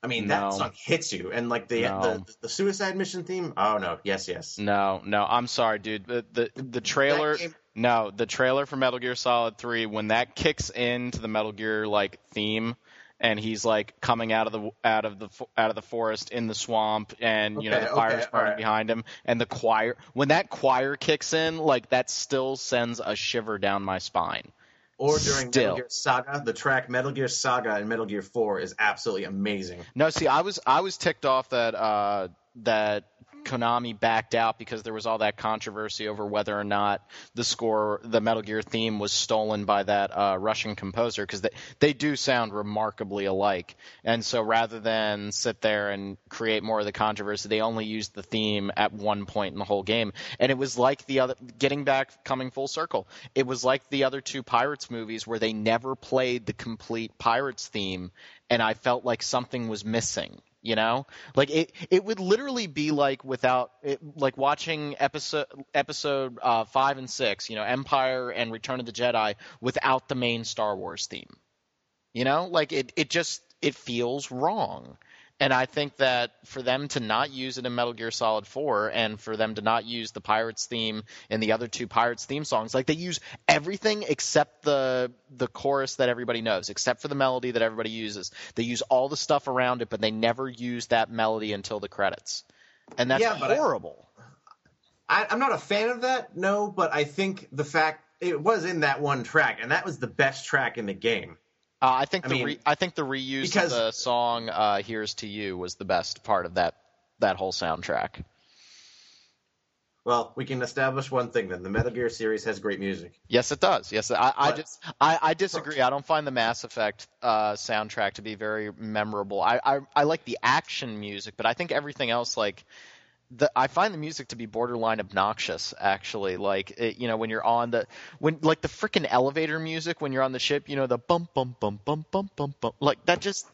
I mean, that No. song hits you. And like the, No. the the suicide mission theme, oh no, yes, yes. No, no, I'm sorry, dude. The the, the trailer, game- no, the trailer for Metal Gear Solid 3 when that kicks into the Metal Gear like theme and he's like coming out of the out of the out of the forest in the swamp and you know the fire's okay, burning alright. behind him and the choir when that choir kicks in like that still sends a shiver down my spine. Or during Still. Metal Gear Saga, the track Metal Gear Saga and Metal Gear 4 is absolutely amazing. No, see, I was I was ticked off that uh, that Konami backed out because there was all that controversy over whether or not the score, the Metal Gear theme, was stolen by that uh, Russian composer because they they do sound remarkably alike. And so rather than sit there and create more of the controversy, they only used the theme at one point in the whole game. And it was like the other, getting back, coming full circle. It was like the other two Pirates movies where they never played the complete Pirates theme, and I felt like something was missing. You know, like it, it would literally be like without, it, like watching episode episode uh, five and six, you know, Empire and Return of the Jedi without the main Star Wars theme. You know, like it, it just it feels wrong. And I think that for them to not use it in Metal Gear Solid 4 and for them to not use the Pirates theme in the other two Pirates theme songs, like they use everything except the the chorus that everybody knows, except for the melody that everybody uses. They use all the stuff around it, but they never use that melody until the credits. And that's Yeah, horrible. I, I'm not a fan of that, no, but I think the fact it was in that one track, and that was the best track in the game. Uh, I think I the mean, re- I think the reuse because- of the song uh, "Here's to You" was the best part of that that whole soundtrack. Well, we can establish one thing then: the Metal Gear series has great music. Yes, it does. Yes, I, I just I, I disagree. I don't find the Mass Effect uh, soundtrack to be very memorable. I, I I like the action music, but I think everything else like. The, I find the music to be borderline obnoxious, actually. Like, it, you know, when you're on the, when like the freaking elevator music when you're on the ship, you know, the bum bum bum bum bum bum bum, like that just,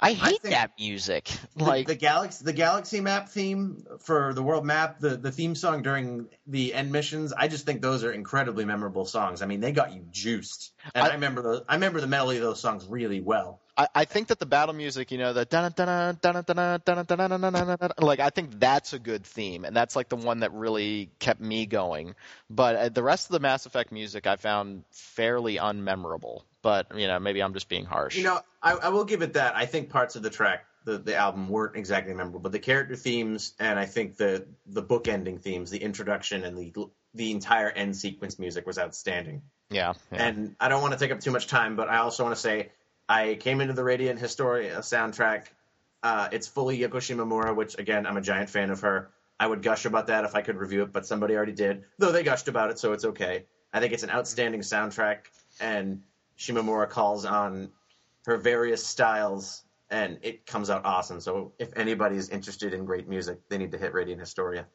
I hate think- that music. The- Like, the galaxy, the galaxy map theme for the world map, the the theme song during the end missions. I just think those are incredibly memorable songs. I mean, they got you juiced, and I- I, remember those. I remember the melody of those songs really well. I, I think that the battle music, you know, the dun dun dun dun dun dun dun dun dun dun like I think that's a good theme, and that's like the one that really kept me going. But uh, the rest of the Mass Effect music I found fairly unmemorable. But you know, maybe I'm just being harsh. You know, I, I will give it that. I think parts of the track, the, the album, weren't exactly memorable, but the character themes and I think the the book ending themes, the introduction and the the entire end sequence music was outstanding. yeah, yeah. And I don't want to take up too much time, but I also want to say I came into the Radiant Historia soundtrack Uh, it's fully Yoko Shimomura, which again I'm a giant fan of her. I would gush about that if I could review it, but somebody already did. Though they gushed about it, so it's okay. I think it's an outstanding soundtrack, and Shimomura calls on her various styles, and it comes out awesome. So if anybody's interested in great music, they need to hit Radiant Historia.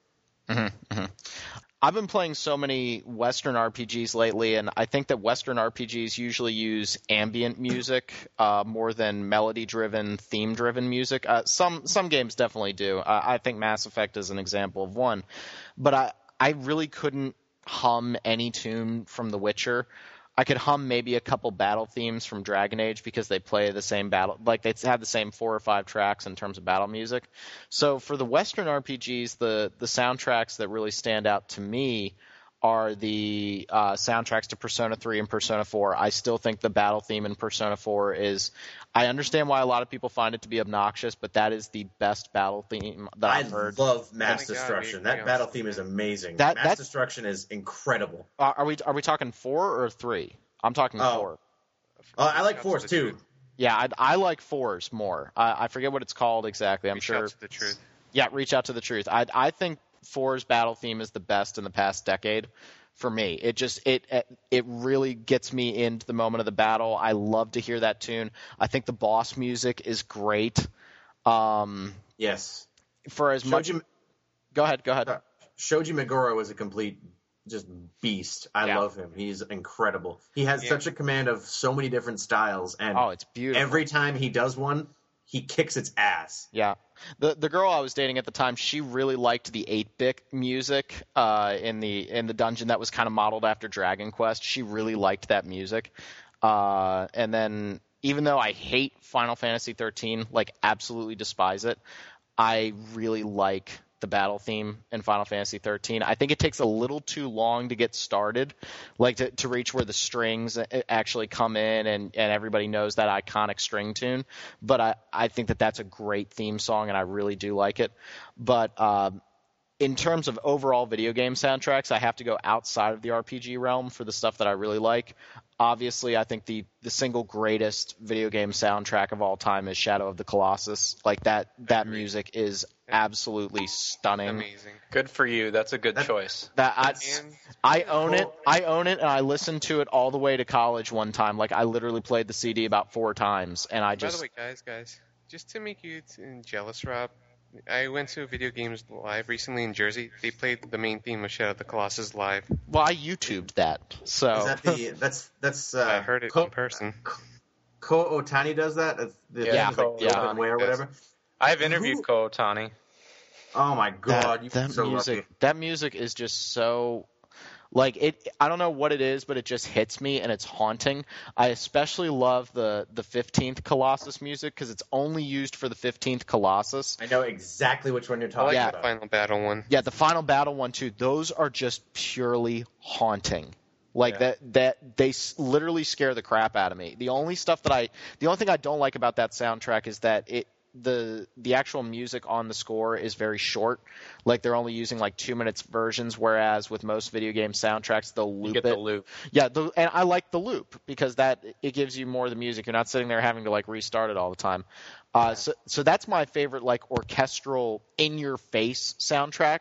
I've been playing so many Western RPGs lately, and I think that Western RPGs usually use ambient music uh, more than melody-driven, theme-driven music. Uh, some some games definitely do. I think Mass Effect is an example of one, but I I really couldn't hum any tune from The Witcher. I could hum maybe a couple battle themes from Dragon Age because they play the same battle, like they have the same four or five tracks in terms of battle music. So for the Western RPGs, the the soundtracks that really stand out to me are the uh, soundtracks to Persona 3 and Persona 4. I still think the battle theme in Persona 4 is. I understand why a lot of people find it to be obnoxious, but that is the best battle theme that I I've heard. love Mass Oh my God, Destruction. that battle something. theme is amazing. That- Mass that- Destruction is incredible. Uh, are we are we talking four or three? I'm talking Oh. four. Uh, I like Out to Force too. truth. Yeah, I, I like fours more. I, I forget what it's called exactly. I'm Reach sure. out to the truth. Yeah, reach out to the truth. I I think four's battle theme is the best in the past decade for me. It just it it really gets me into the moment of the battle. I love to hear that tune. I think the boss music is great. Um, Yes. for as much, go ahead, go ahead. uh, Shoji Meguro is a complete just beast. I Yeah. love him. He's incredible. He has Yeah. such a command of so many different styles, and Oh, it's beautiful. every time he does one, he kicks its ass. Yeah. The the girl I was dating at the time, she really liked the 8-bit music uh, in the in the dungeon that was kind of modeled after Dragon Quest. She really liked that music. Uh, and then even though I hate Final Fantasy 13, like absolutely despise it, I really like the battle theme in Final Fantasy 13. I think it takes a little too long to get started, like to, to reach where the strings actually come in and, and everybody knows that iconic string tune. But I, I think that that's a great theme song and I really do like it. But um, in terms of overall video game soundtracks, I have to go outside of the RPG realm for the stuff that I really like. Obviously, I think the the single greatest video game soundtrack of all time is Shadow of the Colossus. Like that that music is absolutely stunning. Amazing. Good for you. That's a good That- choice. That I, And I own it. I own it, and I listened to it all the way to college one time. Like I literally played the CD about four times, and I just by the way, guys, guys, just to make you jealous, Rob, I went to Video Games Live recently in Jersey. They played the main theme of Shadow of the Colossus live. well, I YouTubed that. So Is that the that's that's uh, I heard it Ko, in person. Ko Otani does that. That's the Yeah, thing like Ko the open way or does. whatever. I've interviewed Who- Ko Otani. Oh my god, that, you that so music lucky. that music is just so like it i don't know what it is but it just hits me and it's haunting i especially love the the 15th colossus music because it's only used for the 15th colossus I know exactly which one you're talking like Yeah. the about. final battle one. yeah the final battle one too those are just purely haunting like Yeah. that that they s- literally scare the crap out of me the only stuff that i the only thing i don't like about that soundtrack is that it the the actual music on the score is very short like they're only using like two minutes versions whereas with most video game soundtracks they'll You loop get it the loop. yeah, the, and I like the loop because that it gives you more of the music. You're not sitting there having to like restart it all the time. Uh, so, so that's my favorite like orchestral in your face soundtrack.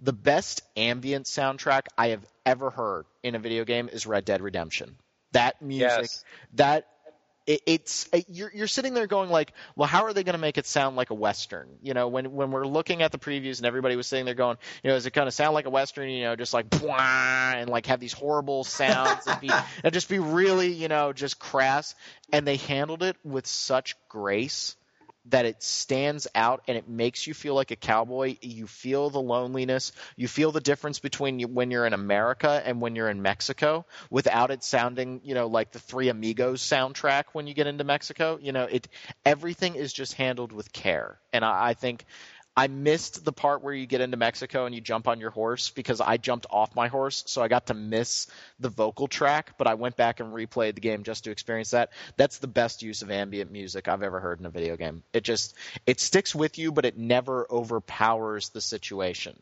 The best ambient soundtrack I have ever heard in a video game is Red Dead Redemption. That music, Yes. that it, it's it, you're you're sitting there going like, well, how are they going to make it sound like a western? You know, when when we're looking at the previews and everybody was sitting there going, you know, is it going to sound like a western? You know, just like and like have these horrible sounds and be and just be really, you know, just crass. And they handled it with such grace that it stands out and it makes you feel like a cowboy. You feel the loneliness. You feel the difference between when you're in America and when you're in Mexico without it sounding, you know, like the Three Amigos soundtrack when you get into Mexico. You know, it everything is just handled with care. And I, I think I missed the part where you get into Mexico and you jump on your horse because I jumped off my horse, so I got to miss the vocal track. But I went back and replayed the game just to experience that. That's the best use of ambient music I've ever heard in a video game. It just it sticks with you, but it never overpowers the situation.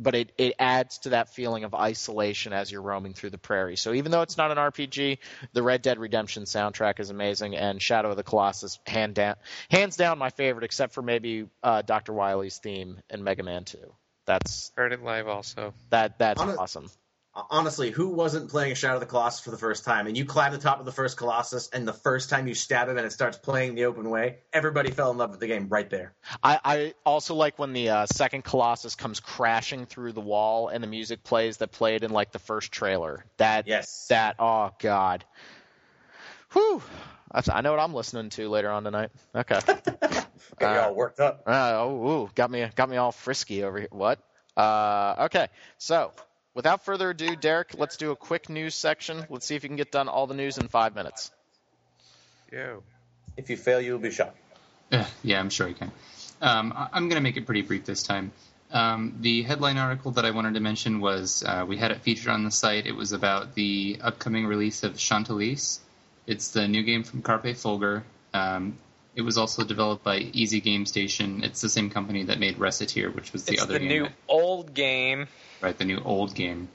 But it, it adds to that feeling of isolation as you're roaming through the prairie. So even though it's not an RPG, the Red Dead Redemption soundtrack is amazing, and Shadow of the Colossus hand down, hands down my favorite, except for maybe uh, Dr. Wily's theme in Mega Man 2. That's Heard it live also. that that's Hon- awesome. Honestly, who wasn't playing a Shadow of the Colossus for the first time? And you climb the top of the first Colossus, and the first time you stab him and it starts playing the open way, everybody fell in love with the game right there. I, I also like when the uh, second Colossus comes crashing through the wall and the music plays that played in like the first trailer. That Yes. that oh god, whew. That's, I know what I'm listening to later on tonight. Okay. Got you all worked up. Uh, oh, ooh, got me got me all frisky over here. What? Uh, okay. So, without further ado, Derek, let's do a quick news section. Let's see if you can get done all the news in five minutes. Yeah. If you fail, you will be shot. Uh, yeah, I'm sure you can. Um, I- I'm going to make it pretty brief this time. Um, the headline article that I wanted to mention was uh, we had it featured on the site. It was about the upcoming release of Chantelise. It's the new game from Carpe Fulgur. Um, it was also developed by Easy Game Station. It's the same company that made Recettear, which was the it's other the game, new that- old game. right? The new old game.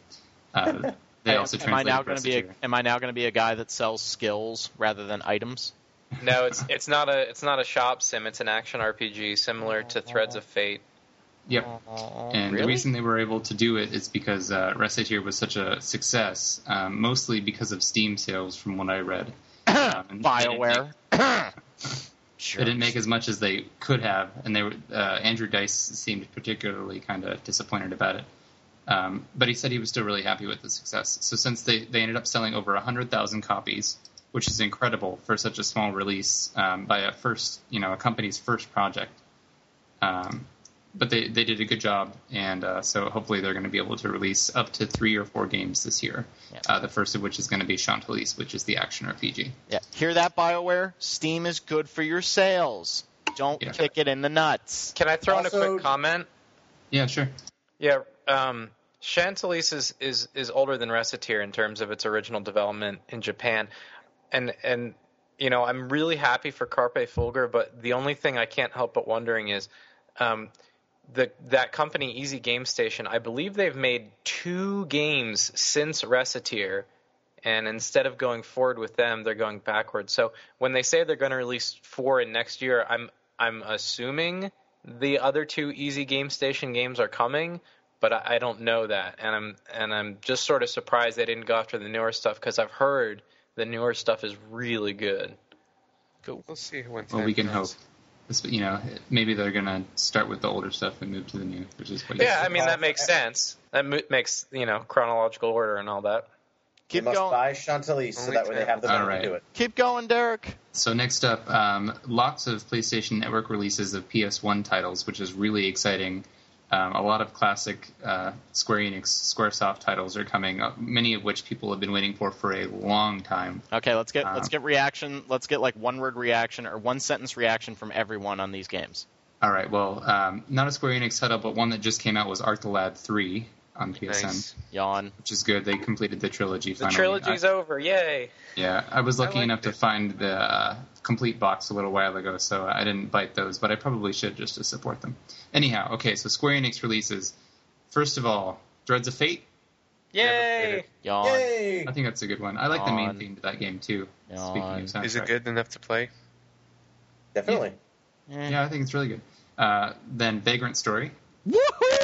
Uh, they also am I translated now going to be a, am I now going to be a guy that sells skills rather than items? No, it's it's not a it's not a shop sim. It's an action RPG similar to Threads of Fate. Yep. And really? the reason they were able to do it is because uh, Recettear was such a success, um, mostly because of Steam sales, from what I read. Um, and they didn't make as much as they could have, and they were, uh, Andrew Dice seemed particularly kind of disappointed about it. Um, but he said he was still really happy with the success. So since they, they ended up selling over 100,000 copies, which is incredible for such a small release um, by a first, you know, a company's first project. Um, but they, they did a good job, and uh, so hopefully they're going to be able to release up to three or four games this year. Yeah. Uh, the first of which is going to be Chantelise, which is the action RPG. Yeah. Hear that, BioWare? Steam is good for your sales. Don't Yeah. kick it in the nuts. Can I throw in a quick comment? Yeah, sure. Yeah, um, Chantelise is, is is older than Recettear in terms of its original development in Japan, and and you know I'm really happy for Carpe Fulgur, but the only thing I can't help but wondering is, um, the that company Easy Game Station. I believe they've made two games since Recettear. And instead of going forward with them, they're going backwards. So when they say they're going to release four in next year, I'm I'm assuming the other two Easy Game Station games are coming, but I, I don't know that, and I'm and I'm just sort of surprised they didn't go after the newer stuff because I've heard the newer stuff is really good. We'll see when Well, time we can hope. comes. This- You know, maybe they're gonna start with the older stuff and move to the new, which is what. you Yeah. I mean that makes sense. That mo- makes you know chronological order and all that. You Keep must going. buy Chantelise so that way they have the money All right. to do it. Keep going, Derek. So next up, um, lots of PlayStation Network releases of PS1 titles, which is really exciting. Um, a lot of classic uh, Square Enix, SquareSoft titles are coming, uh, many of which people have been waiting for for a long time. Okay, let's get Um, let's get reaction. Let's get like one word reaction or one sentence reaction from everyone on these games. All right, well, um, not a Square Enix title, but one that just came out was Arc the Lad 3 on PSN, Nice. Yawn. which is good. They completed the trilogy The finally. trilogy's over, yay! Yeah, I was lucky I enough liked to find the uh, complete box a little while ago, so I didn't bite those, but I probably should just to support them. Anyhow, okay, so Square Enix releases. First of all, Threads of Fate. Yay! Yawn. Yay! I think that's a good one. I like the main theme to that game too. Yawn. Speaking of soundtrack. Is it good enough to play? Definitely. Eh. Yeah, I think it's really good. Uh, then Vagrant Story.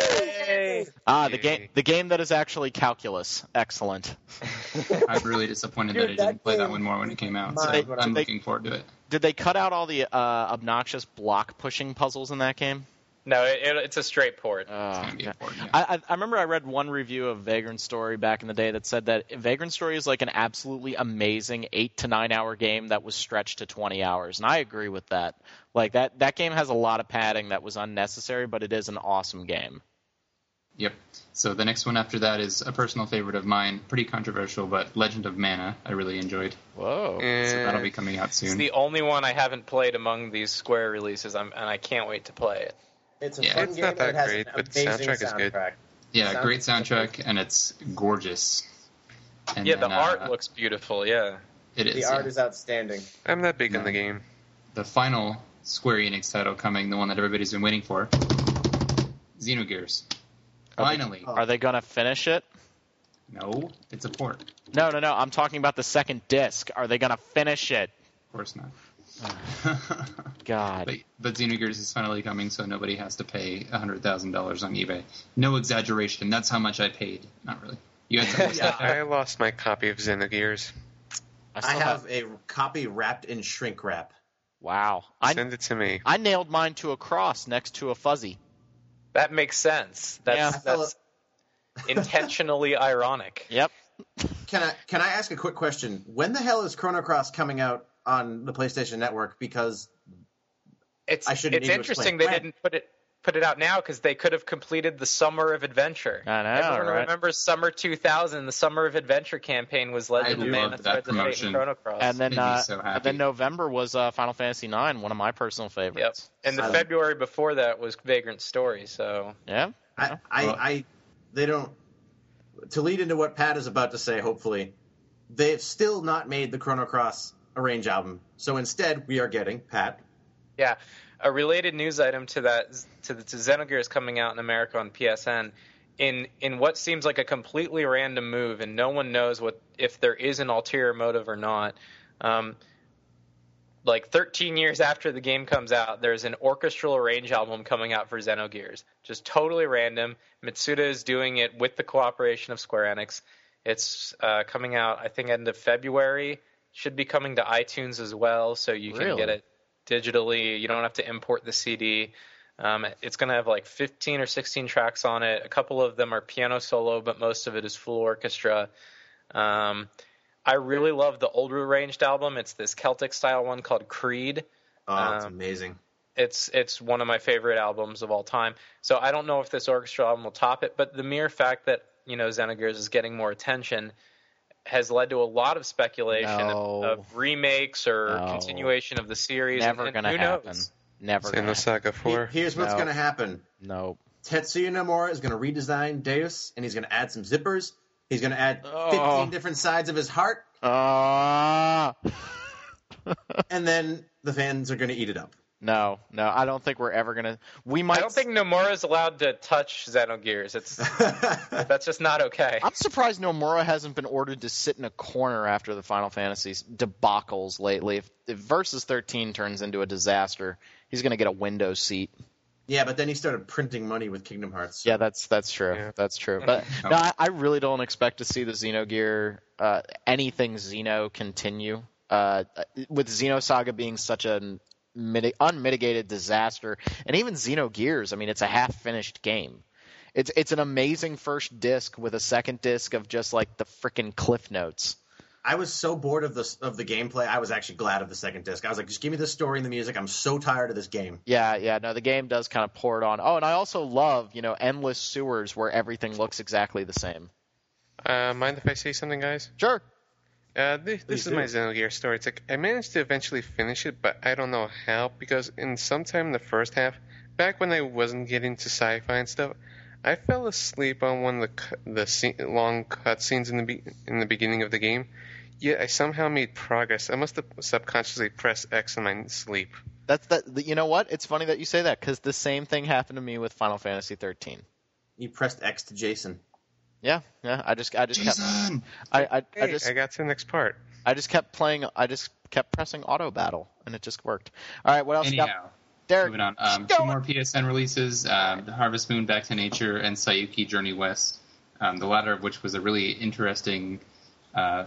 Yay! Ah, the game the game that is actually calculus. Excellent. I'm really disappointed Dude, that I that didn't play that one more when it came out. So Mind what I'm I'm- looking forward to it. Did they cut out all the uh, obnoxious block pushing puzzles in that game? No, it, it, it's a straight port. It's Oh, gonna be okay. important. Yeah. I, I, I remember I read one review of Vagrant Story back in the day that said that Vagrant Story is like an absolutely amazing eight to nine hour game that was stretched to 20 hours, and I agree with that. Like that that game has a lot of padding that was unnecessary, but it is an awesome game. Yep. So the next one after that is a personal favorite of mine, pretty controversial, but Legend of Mana. I really enjoyed. Whoa. So that'll be coming out It's soon. the only one I haven't played among these Square releases, I'm, and I can't wait to play it. It's a Yeah. fun It's game not that it has great, an but the amazing soundtrack is good. yeah, Sound- great soundtrack, and it's gorgeous. And yeah, then, the art uh, looks beautiful. Yeah. It is. The yeah. art is outstanding. I'm not big on the game. the final Square Enix title coming, the one that everybody's been waiting for, Xenogears. Are they- Finally. Are they gonna finish it? No, it's a port. No, no, no. I'm talking about the second disc. Are they gonna finish it? Of course not. God. but, but Xenogears is finally coming, so nobody has to pay hundred thousand dollars on eBay. No exaggeration. That's how much I paid. Not really. You had to I lost my copy of Xenogears. I still have a copy wrapped in shrink wrap. Wow. I Send it to me. I nailed mine to a cross next to a fuzzy. That makes sense. That's Yeah. That's intentionally ironic. Yep. Can I can I ask a quick question? When the hell is Chrono Cross coming out on the PlayStation Network? Because It's I shouldn't it's interesting explain they when. didn't put it put it out now because they could have completed the Summer of Adventure. I know, Everyone right? remembers Summer 2000. The Summer of Adventure campaign was led by the man love that that the fate in promotion. Chrono Cross. And then Made me uh, so and then November was uh, Final Fantasy IX, one of my personal favorites. yep. favorites. And the February before that was Vagrant Story. So Yeah. I I, Well- I they don't to lead into what Pat is about to say. Hopefully, they've still not made the Chrono Cross arrange album. So instead, we are getting Pat. Yeah, a related news item to that to the to Xenogears coming out in America on PSN. In in what seems like a completely random move, and no one knows what if there is an ulterior motive or not. Um, like 13 years after the game comes out, there's an orchestral arrange album coming out for Xenogears. Just totally random. Mitsuda is doing it with the cooperation of Square Enix. It's uh, coming out, I think, end of February. Should be coming to iTunes as well, so you can Really? get it digitally. You don't have to import the CD. Um, it's going to have like 15 or 16 tracks on it. A couple of them are piano solo, but most of it is full orchestra. Um, I really love the older arranged album. It's this Celtic style one called Creed. Oh, it's Um, amazing. It's it's one of my favorite albums of all time. So I don't know if this orchestra album will top it, but the mere fact that you know Xenogears is getting more attention has led to a lot of speculation No. of, of remakes or No. continuation of the series. Never and, gonna who happen. Knows? Never gonna. Xenosaga 4. He- here's what's No. going to happen. No. Tetsuya Nomura is going to redesign Deus, and he's going to add some zippers. He's going to add 15 Oh. different sides of his heart, Ah. and then the fans are going to eat it up. No, no. I don't think we're ever gonna. We might. I don't think Nomura is allowed to touch Xenogears. It's that's just not okay. I'm surprised Nomura hasn't been ordered to sit in a corner after the Final Fantasy debacles lately. If, if Versus 13 turns into a disaster, he's going to get a window seat. yeah, but then he started printing money with Kingdom Hearts. Yeah, that's that's true. Yeah. That's true. But no, I, I really don't expect to see the Xenogear uh, anything Xeno continue. Uh, with Xenosaga being such an miti- unmitigated disaster, and even Xenogears, I mean, it's a half-finished game. It's it's an amazing first disc with a second disc of just like the freaking cliff notes. I was so bored of the of the gameplay. I was actually glad of the second disc. I was like, just give me the story and the music. I'm so tired of this game. Yeah, yeah. No, the game does kind of pour it on. Oh, and I also love you know endless sewers where everything looks exactly the same. Uh, mind if I say something, guys? Sure. Uh, this, this is do. my Xenogear story. It's like I managed to eventually finish it, but I don't know how because in sometime in the first half, back when I wasn't getting to sci-fi and stuff, I fell asleep on one of the cu- the scene, long cutscenes in the be- in the beginning of the game. Yet I somehow made progress. I must have subconsciously pressed X in my sleep. That's that. You know what? It's funny that you say that because the same thing happened to me with Final Fantasy 13. You pressed X to Jason. Yeah, yeah. I just, I just kept, Jason! I, I, I Hey, just, I got to the next part. I just kept playing. I just kept pressing auto battle, and it just worked. All right, what else? you got? Anyhow, Derek, moving on. Um, two more PSN releases: um, the Harvest Moon, Back to Nature, and Saiyuki Journey West. Um, the latter of which was a really interesting uh,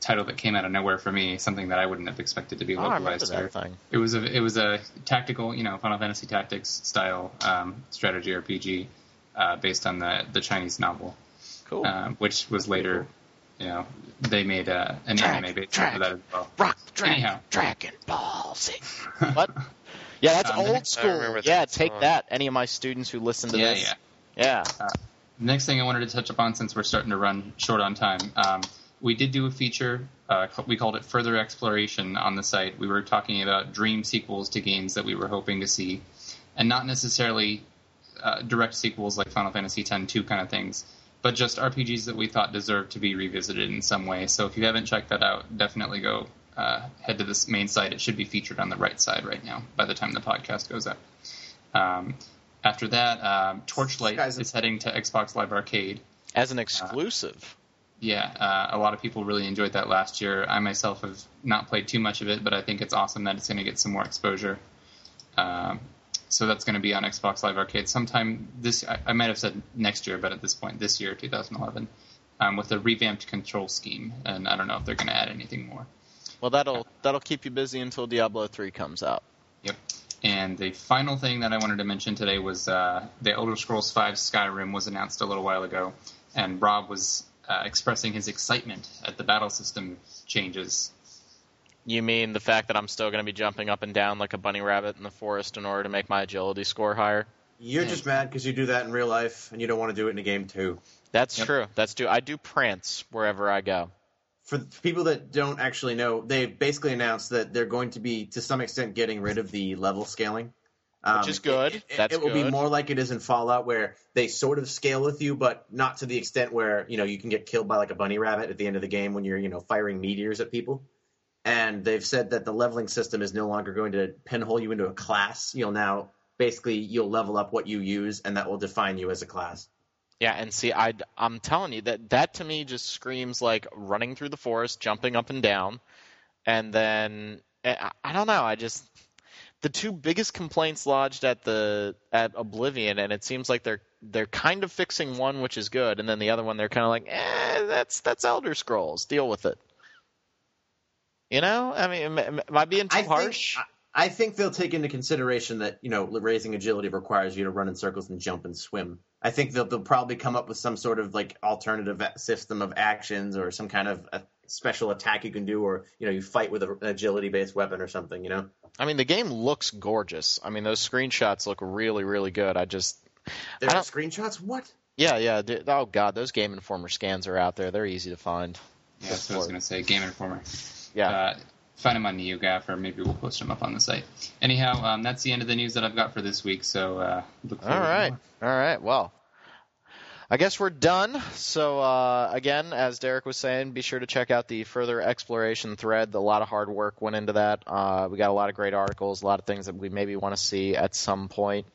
title that came out of nowhere for me. Something that I wouldn't have expected to be Oh, I localized that here. thing. It was a it was a tactical, you know, Final Fantasy Tactics style um, strategy RPG uh, based on the the Chinese novel, Cool. um, which was later, you know, they made uh, an Drag, anime based drag. that as well. Rock, Dragon, Anyhow. Dragon Ball Z. what? Yeah, that's Um, old school. remember that Yeah, take song. that. Any of my students who listen to Yeah, this. yeah. Yeah. Next thing I wanted to touch upon, since we're starting to run short on time, um, we did do a feature. Uh, we called it Further Exploration on the site. We were talking about dream sequels to games that we were hoping to see, and not necessarily uh, direct sequels like Final Fantasy X 2 kind of things, but just RPGs that we thought deserved to be revisited in some way. So if you haven't checked that out, definitely go uh, head to this main site. It should be featured on the right side right now by the time the podcast goes up. Um, After that, um, Torchlight Guys- is heading to Xbox Live Arcade. As an exclusive. Yeah, uh, a lot of people really enjoyed that last year. I myself have not played too much of it, but I think it's awesome that it's going to get some more exposure. Um, so that's going to be on Xbox Live Arcade sometime this. I, I might have said next year, but at this point, this year, 2011, um, with a revamped control scheme. And I don't know if they're going to add anything more. Well, that'll that'll keep you busy until Diablo 3 comes out. Yep. And the final thing that I wanted to mention today was uh, the Elder Scrolls V Skyrim was announced a little while ago, and Rob was uh, expressing his excitement at the battle system changes. You mean the fact that I'm still going to be jumping up and down like a bunny rabbit in the forest in order to make my agility score higher? You're just mad because you do that in real life and you don't want to do it in a game too. That's Yep. true. That's true. I do prance wherever I go. For for people that don't actually know, they basically announced that they're going to be, to some extent, getting rid of the level scaling. Um, Which is good. It, it- That's it will be more like it is in Fallout, where they sort of scale with you, but not to the extent where you know you can get killed by like a bunny rabbit at the end of the game when you're you know firing meteors at people. And they've said that the leveling system is no longer going to pinhole you into a class. You'll now basically you'll level up what you use, and that will define you as a class. Yeah, and see, I I'm telling you that that to me just screams like running through the forest, jumping up and down, and then I, I don't know. I just the two biggest complaints lodged at the at Oblivion, and it seems like they're they're kind of fixing one, which is good, and then the other one they're kind of like, eh, that's that's Elder Scrolls, deal with it. You know, I mean, am, am am I being too I harsh? Think, I I think they'll take into consideration that you know raising agility requires you to run in circles and jump and swim. I think they'll, they'll probably come up with some sort of like alternative system of actions or some kind of a special attack you can do, or you know you fight with an agility based weapon or something. You know, I mean, the game looks gorgeous. I mean, those screenshots look really, really good. I just there I are don't- screenshots. What? Yeah, yeah. dude- Oh god, those Game Informer scans are out there. They're easy to find. Yeah, that's what I was going to say. Game Informer. Yeah. Uh, find them on NeoGAF, or maybe we'll post them up on the site. Anyhow, um, that's the end of the news that I've got for this week. So uh, look All forward to more. All right. Well, I guess we're done. So uh, again, as Derek was saying, be sure to check out the further exploration thread. A lot of hard work went into that. Uh, we got a lot of great articles, a lot of things that we maybe want to see at some point.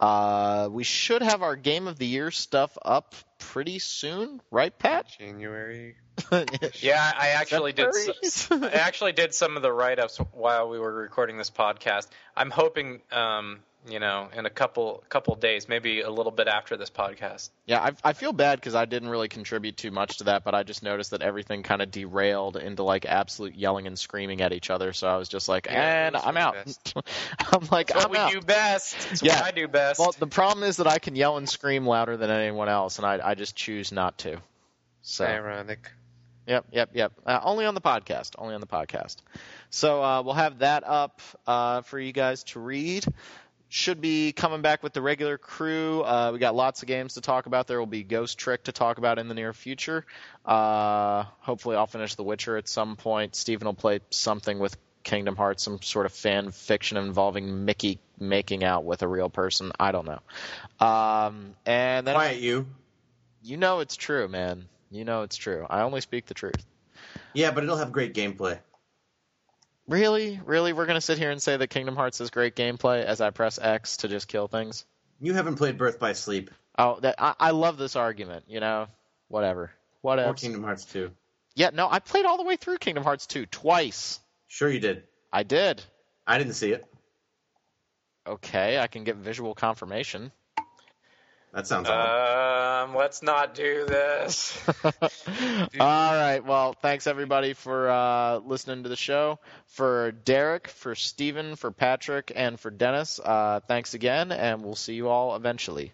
Uh, we should have our game of the year stuff up pretty soon, right, Pat? January. Yeah, I actually did. s- I actually did some of the write-ups while we were recording this podcast. I'm hoping, um, you know, in a couple couple days, maybe a little bit after this podcast. Yeah, I, I feel bad because I didn't really contribute too much to that, but I just noticed that everything kind of derailed into like absolute yelling and screaming at each other. So I was just like, Yeah, and I'm out. I'm like, It's I'm we out. do best. It's Yeah. what I do best. Well, the problem is that I can yell and scream louder than anyone else, and I, I just choose not to. So. Ironic. Yep, yep, yep. Uh, only on the podcast. Only on the podcast. So uh, we'll have that up uh, for you guys to read. Should be coming back with the regular crew. Uh, we got lots of games to talk about. There will be Ghost Trick to talk about in the near future. Uh, hopefully, I'll finish The Witcher at some point. Steven will play something with Kingdom Hearts, some sort of fan fiction involving Mickey making out with a real person. I don't know. Um, and then Quiet you. you know it's true, man. You know it's true. I only speak the truth. Yeah, but it'll have great gameplay. Really? Really? We're going to sit here and say that Kingdom Hearts is great gameplay as I press X to just kill things? You haven't played Birth by Sleep Oh, that I, I love this argument, you know? Whatever. or Whatever. Kingdom Hearts 2. Yeah, no, I played all the way through Kingdom Hearts 2 twice. Sure, you did. I did. I didn't see it. Okay, I can get visual confirmation. That sounds odd. um, let's not do this. all right. Well, thanks everybody for uh, listening to the show. For Derek, for Steven, for Patrick, and for Dennis, uh, thanks again, and we'll see you all eventually.